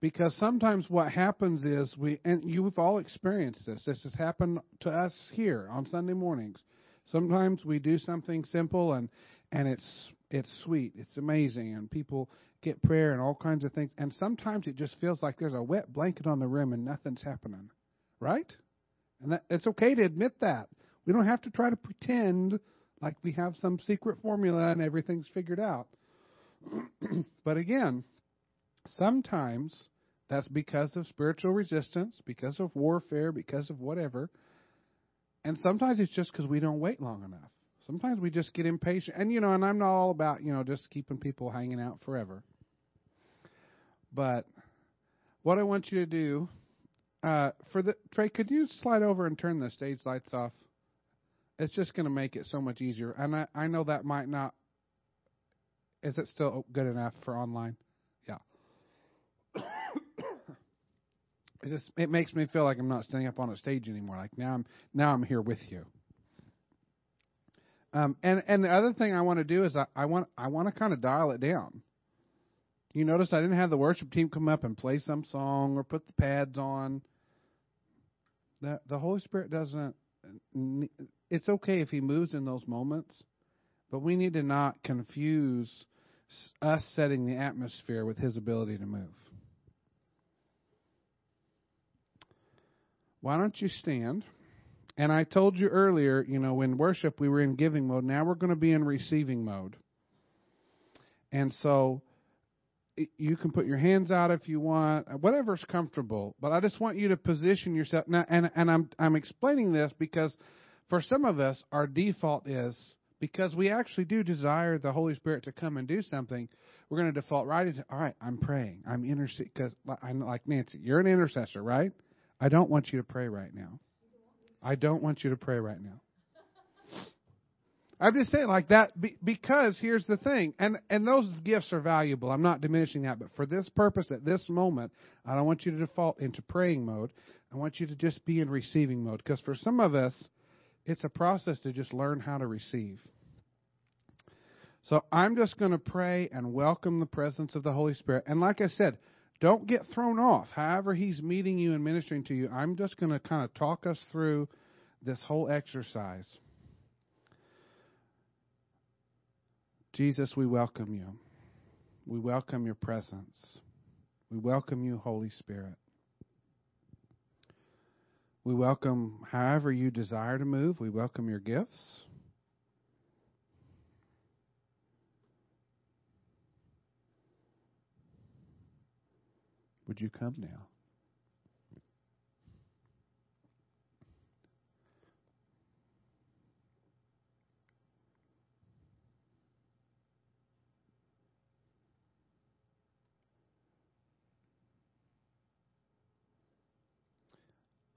because sometimes what happens is we and you've all experienced this. This has happened to us here on Sunday mornings. Sometimes we do something simple and and it's it's sweet, it's amazing, and people get prayer and all kinds of things. And sometimes it just feels like there's a wet blanket on the room and nothing's happening, right? And that, it's okay to admit that. We don't have to try to pretend like we have some secret formula and everything's figured out. but again, sometimes that's because of spiritual resistance, because of warfare, because of whatever. And sometimes it's just because we don't wait long enough. Sometimes we just get impatient. And, you know, and I'm not all about, you know, just keeping people hanging out forever. But what I want you to do, uh, for the, Trey, could you slide over and turn the stage lights off? It's just going to make it so much easier. And I, I know that might not. Is it still good enough for online? Yeah. it just it makes me feel like I'm not standing up on a stage anymore. Like now I'm now I'm here with you. Um, and and the other thing I want to do is I, I want I want to kind of dial it down. You notice I didn't have the worship team come up and play some song or put the pads on. The the Holy Spirit doesn't it's okay if he moves in those moments, but we need to not confuse us setting the atmosphere with his ability to move. Why don't you stand? And I told you earlier, you know, in worship we were in giving mode. Now we're going to be in receiving mode. And so you can put your hands out if you want, whatever's comfortable. But I just want you to position yourself now. And and I'm I'm explaining this because for some of us, our default is because we actually do desire the Holy Spirit to come and do something. We're going to default right into all right. I'm praying. I'm interceding because I'm like Nancy. You're an intercessor, right? I don't want you to pray right now. I don't want you to pray right now. I'm just saying like that because here's the thing, and and those gifts are valuable. I'm not diminishing that, but for this purpose at this moment, I don't want you to default into praying mode. I want you to just be in receiving mode because for some of us, it's a process to just learn how to receive. So I'm just going to pray and welcome the presence of the Holy Spirit. And like I said, don't get thrown off. However, He's meeting you and ministering to you, I'm just going to kind of talk us through this whole exercise. Jesus, we welcome you. We welcome your presence. We welcome you, Holy Spirit. We welcome however you desire to move. We welcome your gifts. Would you come now?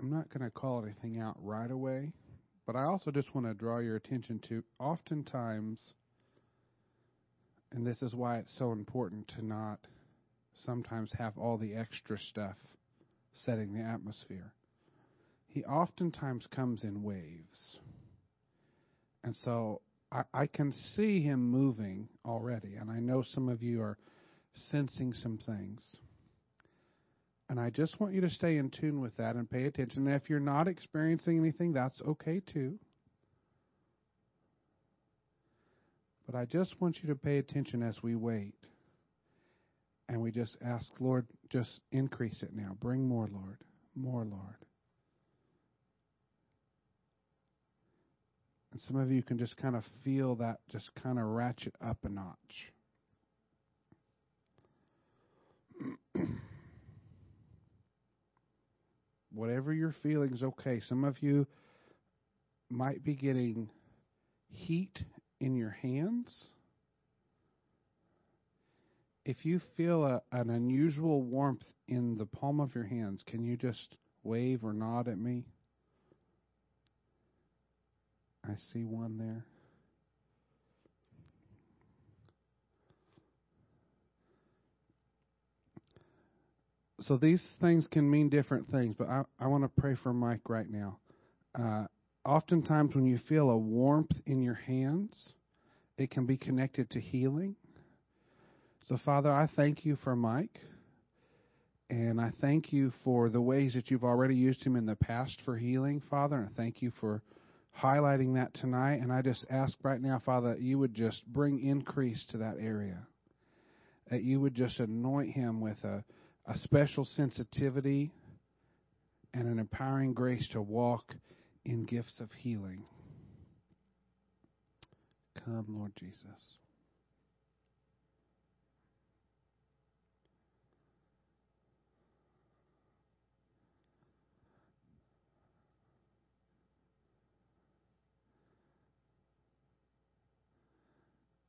I'm not going to call anything out right away, but I also just want to draw your attention to oftentimes, and this is why it's so important to not sometimes have all the extra stuff setting the atmosphere. He oftentimes comes in waves. And so I, I can see him moving already, and I know some of you are sensing some things. And I just want you to stay in tune with that and pay attention. And if you're not experiencing anything, that's okay too. But I just want you to pay attention as we wait. And we just ask, Lord, just increase it now. Bring more, Lord. More, Lord. And some of you can just kind of feel that just kind of ratchet up a notch. whatever you're feeling is okay. Some of you might be getting heat in your hands. If you feel a, an unusual warmth in the palm of your hands, can you just wave or nod at me? I see one there. So these things can mean different things, but I, I want to pray for Mike right now. Uh, oftentimes, when you feel a warmth in your hands, it can be connected to healing. So, Father, I thank you for Mike. And I thank you for the ways that you've already used him in the past for healing, Father. And I thank you for highlighting that tonight. And I just ask right now, Father, that you would just bring increase to that area. That you would just anoint him with a a special sensitivity and an empowering grace to walk in gifts of healing. Come, Lord Jesus.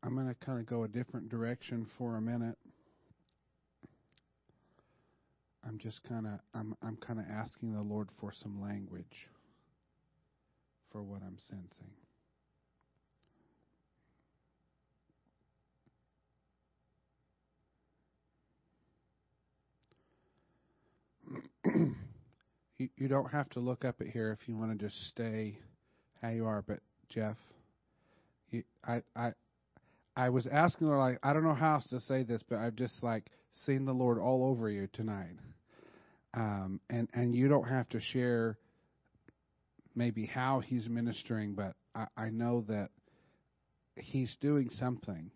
I'm going to kind of go a different direction for a minute. I'm just kind of I'm I'm kind of asking the Lord for some language for what I'm sensing. you, you don't have to look up at here if you want to just stay how you are. But Jeff, you, I I I was asking her like I don't know how else to say this, but I've just like seen the Lord all over you tonight. Um, and and you don't have to share maybe how he's ministering, but I, I know that he's doing something.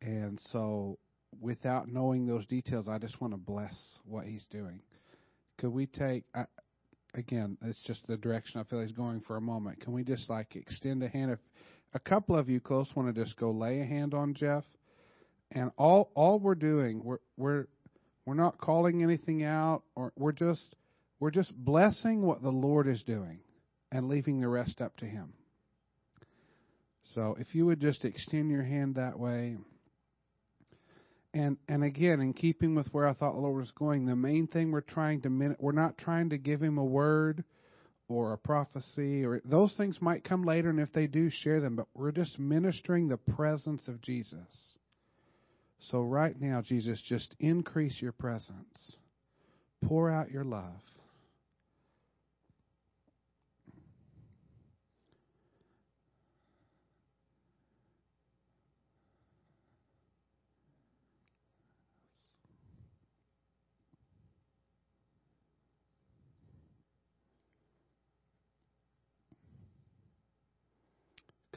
And so, without knowing those details, I just want to bless what he's doing. Could we take? Again, it's just the direction I feel he's going for a moment. Can we just like extend a hand? If a couple of you close want to just go lay a hand on Jeff, and all all we're doing, we're we're we're not calling anything out, or we're just we're just blessing what the Lord is doing, and leaving the rest up to Him. So if you would just extend your hand that way. And and again, in keeping with where I thought the Lord was going, the main thing we're trying to we're not trying to give him a word or a prophecy or those things might come later, and if they do, share them. But we're just ministering the presence of Jesus. So right now, Jesus, just increase your presence, pour out your love.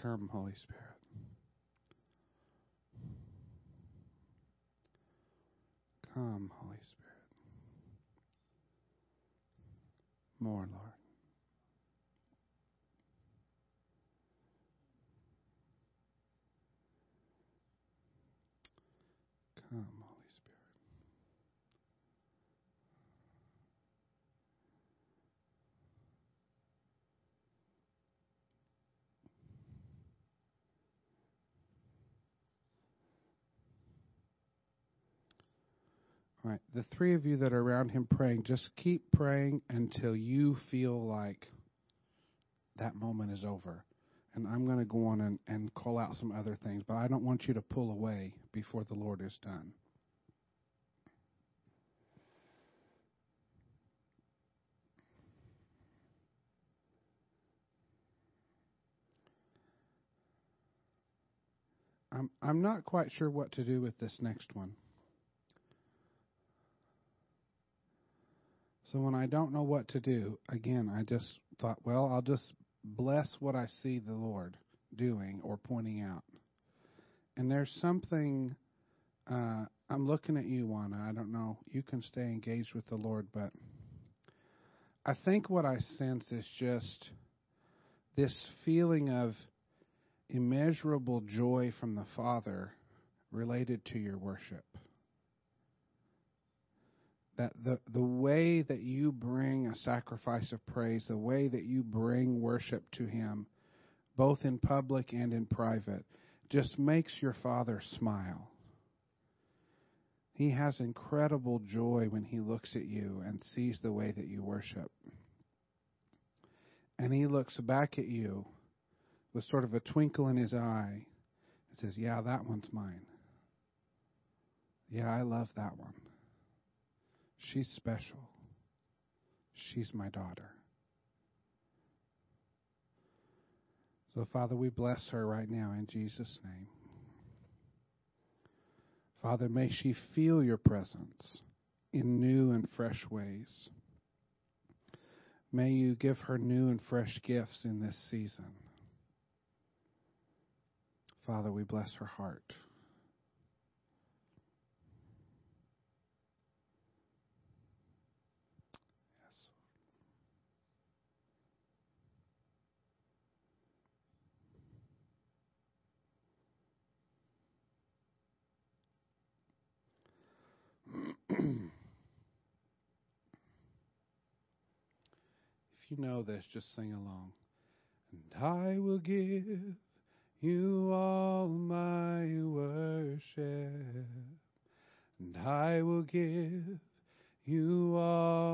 Come, Holy Spirit. Come, Holy Spirit. More, Lord. Come, Holy Spirit. The three of you that are around him praying, just keep praying until you feel like that moment is over. And I'm going to go on and, and call out some other things, but I don't want you to pull away before the Lord is done. I'm I'm not quite sure what to do with this next one. So when I don't know what to do, again, I just thought, well, I'll just bless what I see the Lord doing or pointing out. And there's something uh, I'm looking at you, Juana. I don't know. You can stay engaged with the Lord, but I think what I sense is just this feeling of immeasurable joy from the Father related to your worship. That the, the way that you bring a sacrifice of praise, the way that you bring worship to Him, both in public and in private, just makes your Father smile. He has incredible joy when He looks at you and sees the way that you worship. And He looks back at you with sort of a twinkle in his eye and says, Yeah, that one's mine. Yeah, I love that one. She's special. She's my daughter. So, Father, we bless her right now in Jesus' name. Father, may she feel your presence in new and fresh ways. May you give her new and fresh gifts in this season. Father, we bless her heart. if you know this, just sing along. And I will give you all my worship, and I will give you all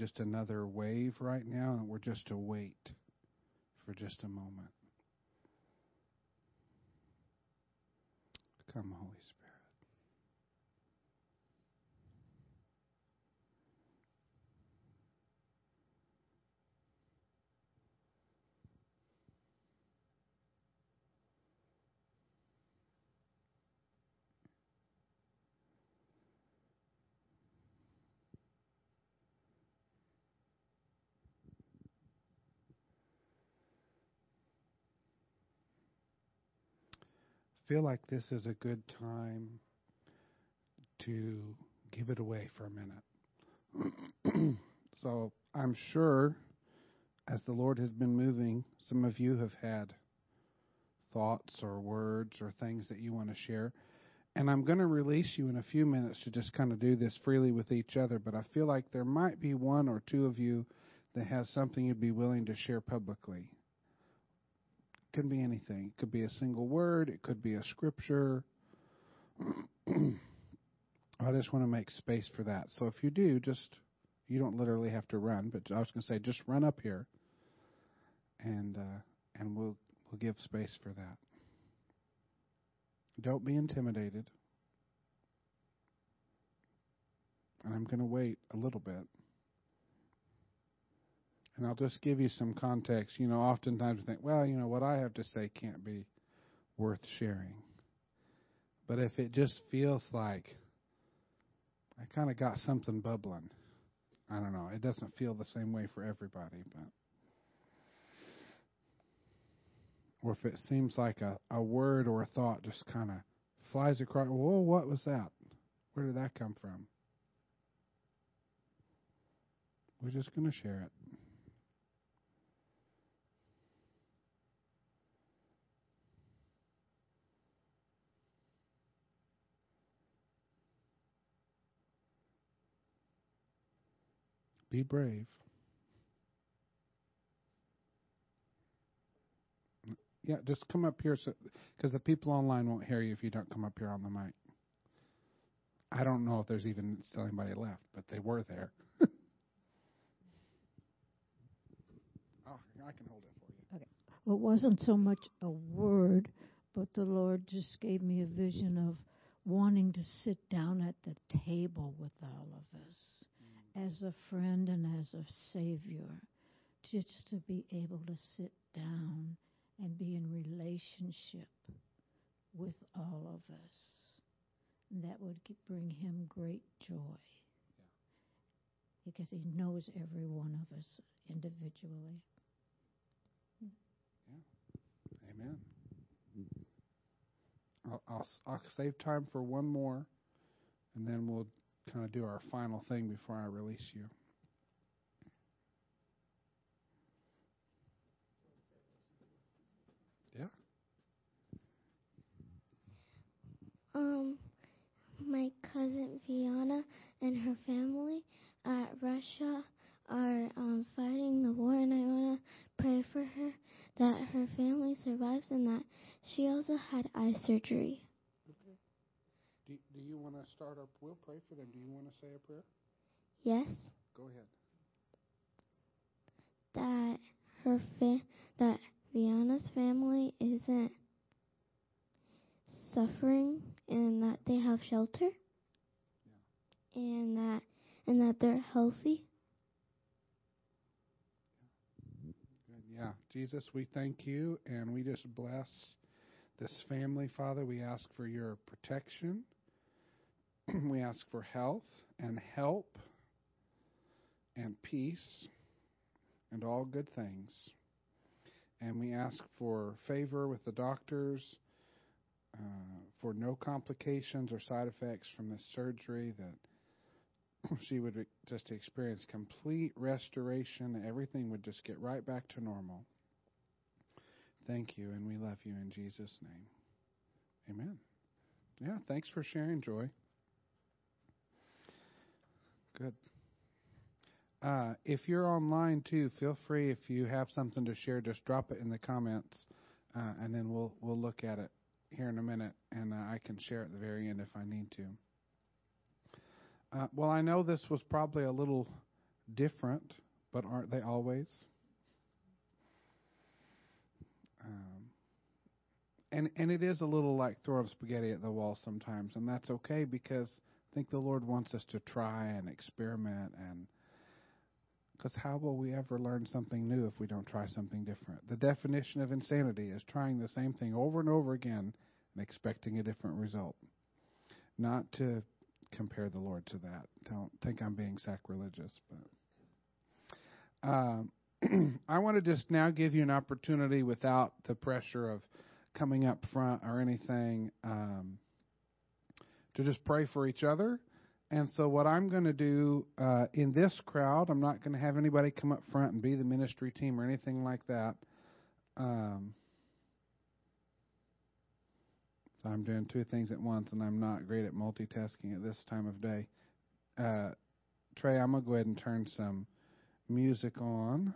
just another wave right now, and we're just to wait for just a moment. Come, Holy Spirit. feel like this is a good time to give it away for a minute. so I'm sure as the Lord has been moving, some of you have had thoughts or words or things that you want to share. And I'm going to release you in a few minutes to just kind of do this freely with each other, but I feel like there might be one or two of you that has something you'd be willing to share publicly. Could be anything. It could be a single word. It could be a scripture. I just want to make space for that. So if you do, just you don't literally have to run, but I was going to say just run up here, and uh, and we'll we'll give space for that. Don't be intimidated. And I'm going to wait a little bit. And I'll just give you some context. You know, oftentimes we think, well, you know, what I have to say can't be worth sharing. But if it just feels like I kind of got something bubbling, I don't know. It doesn't feel the same way for everybody, but. Or if it seems like a, a word or a thought just kind of flies across, whoa, what was that? Where did that come from? We're just going to share it. Be brave. Yeah, just come up here so because the people online won't hear you if you don't come up here on the mic. I don't know if there's even still anybody left, but they were there. oh, I can hold it for you. Okay. Well, it wasn't so much a word, but the Lord just gave me a vision of wanting to sit down at the table with all of us as a friend and as a savior, just to be able to sit down and be in relationship with all of us. that would bring him great joy. Yeah. Because he knows every one of us individually. Yeah. Amen. I'll, I'll, I'll save time for one more, and then we'll kind of do our final thing before I release you. Yeah. Um, my cousin Viana and her family at Russia are um, fighting the war, and I want to pray for her that her family survives and that she also had eye surgery. Do, do you want to start our? We'll pray for them. Do you want to say a prayer? Yes. Go ahead. That her fa- that Viana's family isn't suffering and that they have shelter. Yeah. And that and that they're healthy. Yeah. Jesus, we thank you and we just bless this family, Father. We ask for your protection. we ask for health and help and peace and all good things. And we ask for favor with the doctors, uh, for no complications or side effects from this surgery, that she would just experience complete restoration. Everything would just get right back to normal. Thank you, and we love you in Jesus' name. Amen. Yeah, thanks for sharing, Joy. Good. Uh, if you're online too, feel free. If you have something to share, just drop it in the comments, uh, and then we'll we'll look at it here in a minute, and uh, I can share at the very end if I need to. Uh, well, I know this was probably a little different, but aren't they always? Um, and and it is a little like throwing spaghetti at the wall sometimes, and that's okay because think the Lord wants us to try and experiment and because how will we ever learn something new if we don't try something different? The definition of insanity is trying the same thing over and over again and expecting a different result. Not to compare the Lord to that. Don't think I'm being sacrilegious, but um, I want to just now give you an opportunity without the pressure of coming up front or anything um, to just pray for each other and so, what I'm going to do uh, in this crowd, I'm not going to have anybody come up front and be the ministry team or anything like that. Um, so I'm doing two things at once, and I'm not great at multitasking at this time of day. Uh, Trey, I'm going to go ahead and turn some music on.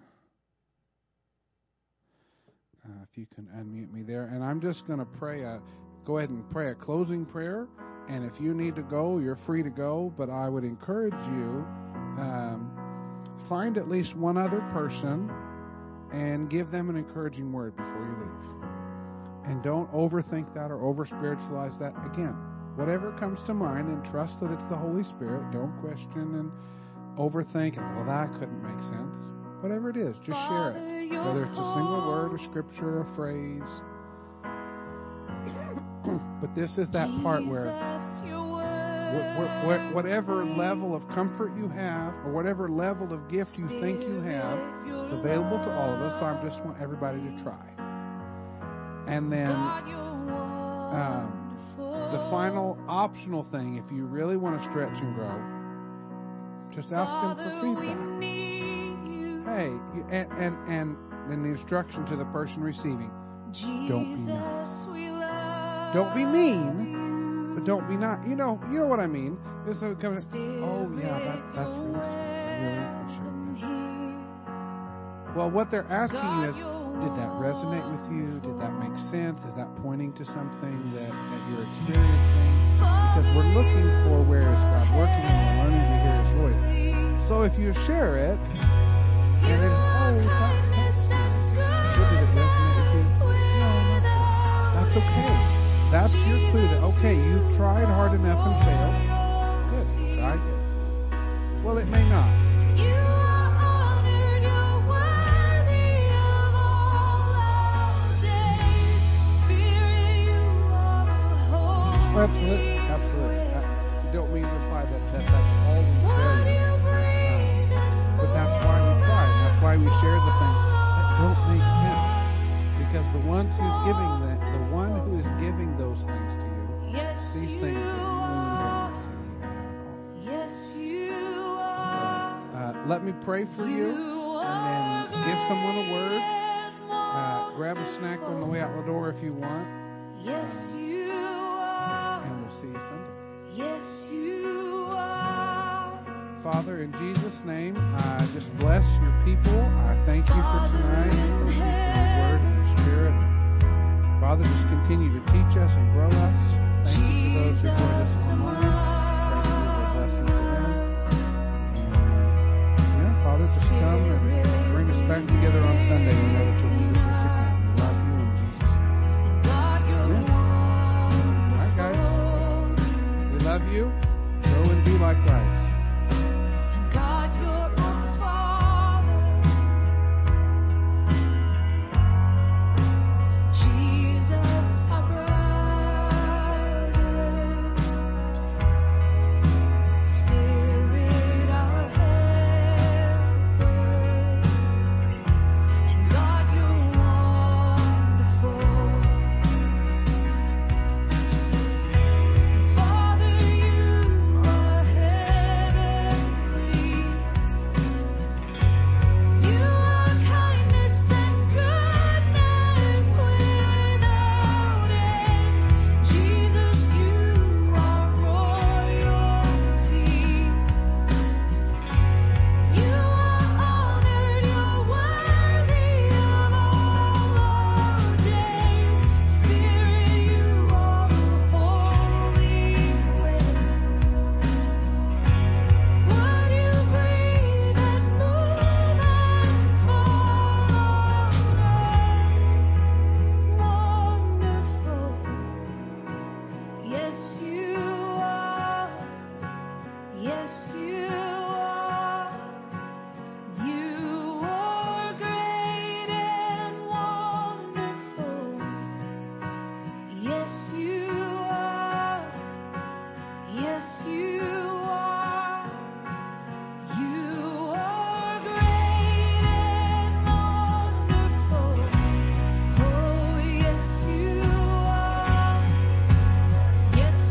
Uh, if you can unmute me there. And I'm just going to pray a, go ahead and pray a closing prayer and if you need to go, you're free to go. But I would encourage you um, find at least one other person and give them an encouraging word before you leave. And don't overthink that or over spiritualize that. Again, whatever comes to mind, and trust that it's the Holy Spirit. Don't question and overthink. Well, that couldn't make sense. Whatever it is, just share it. Whether it's a single word, a scripture, a phrase. But this is that part where whatever level of comfort you have, or whatever level of gift you think you have, it's available to all of us. So I just want everybody to try. And then um, the final optional thing, if you really want to stretch and grow, just ask them for feedback. Hey, and and and then the instruction to the person receiving: don't be nice. Don't be mean but don't be not. You know, you know what I mean. Is comes. Oh yeah, that, that's really really. Well, what they're asking you is, did that resonate with you? Did that make sense? Is that pointing to something that, that you're experiencing? Because we're looking for where is God working and we're learning to hear His voice. So if you share it, and it's oh, that. Did it resonate with you? No, that's okay that's your clue that, okay, you've tried hard enough and failed. Good. Try again. Well, it may not. Absolutely, absolutely. I don't mean to imply that, that that's all we share. Uh, but that's why we try. That's why we share the things that don't make sense. Because the ones who's giving that, giving those things to you, yes, these things that you don't see at all. uh, let me pray for you, and then give someone a word. Uh, grab a snack on the way out the door if you want. Yes, you are. And we'll see you Sunday. Yes, you are. Father, in Jesus' name, I just bless your people. I thank you for tonight. Father, just continue to teach us and grow us. Thank you for those who joined us online. Thank you for blessing them. Father, just come and bring us back together on Sunday. We know that you'll be with us again. We love you in Jesus' name. Yeah. All right, guys. We love you. Go and be like Christ.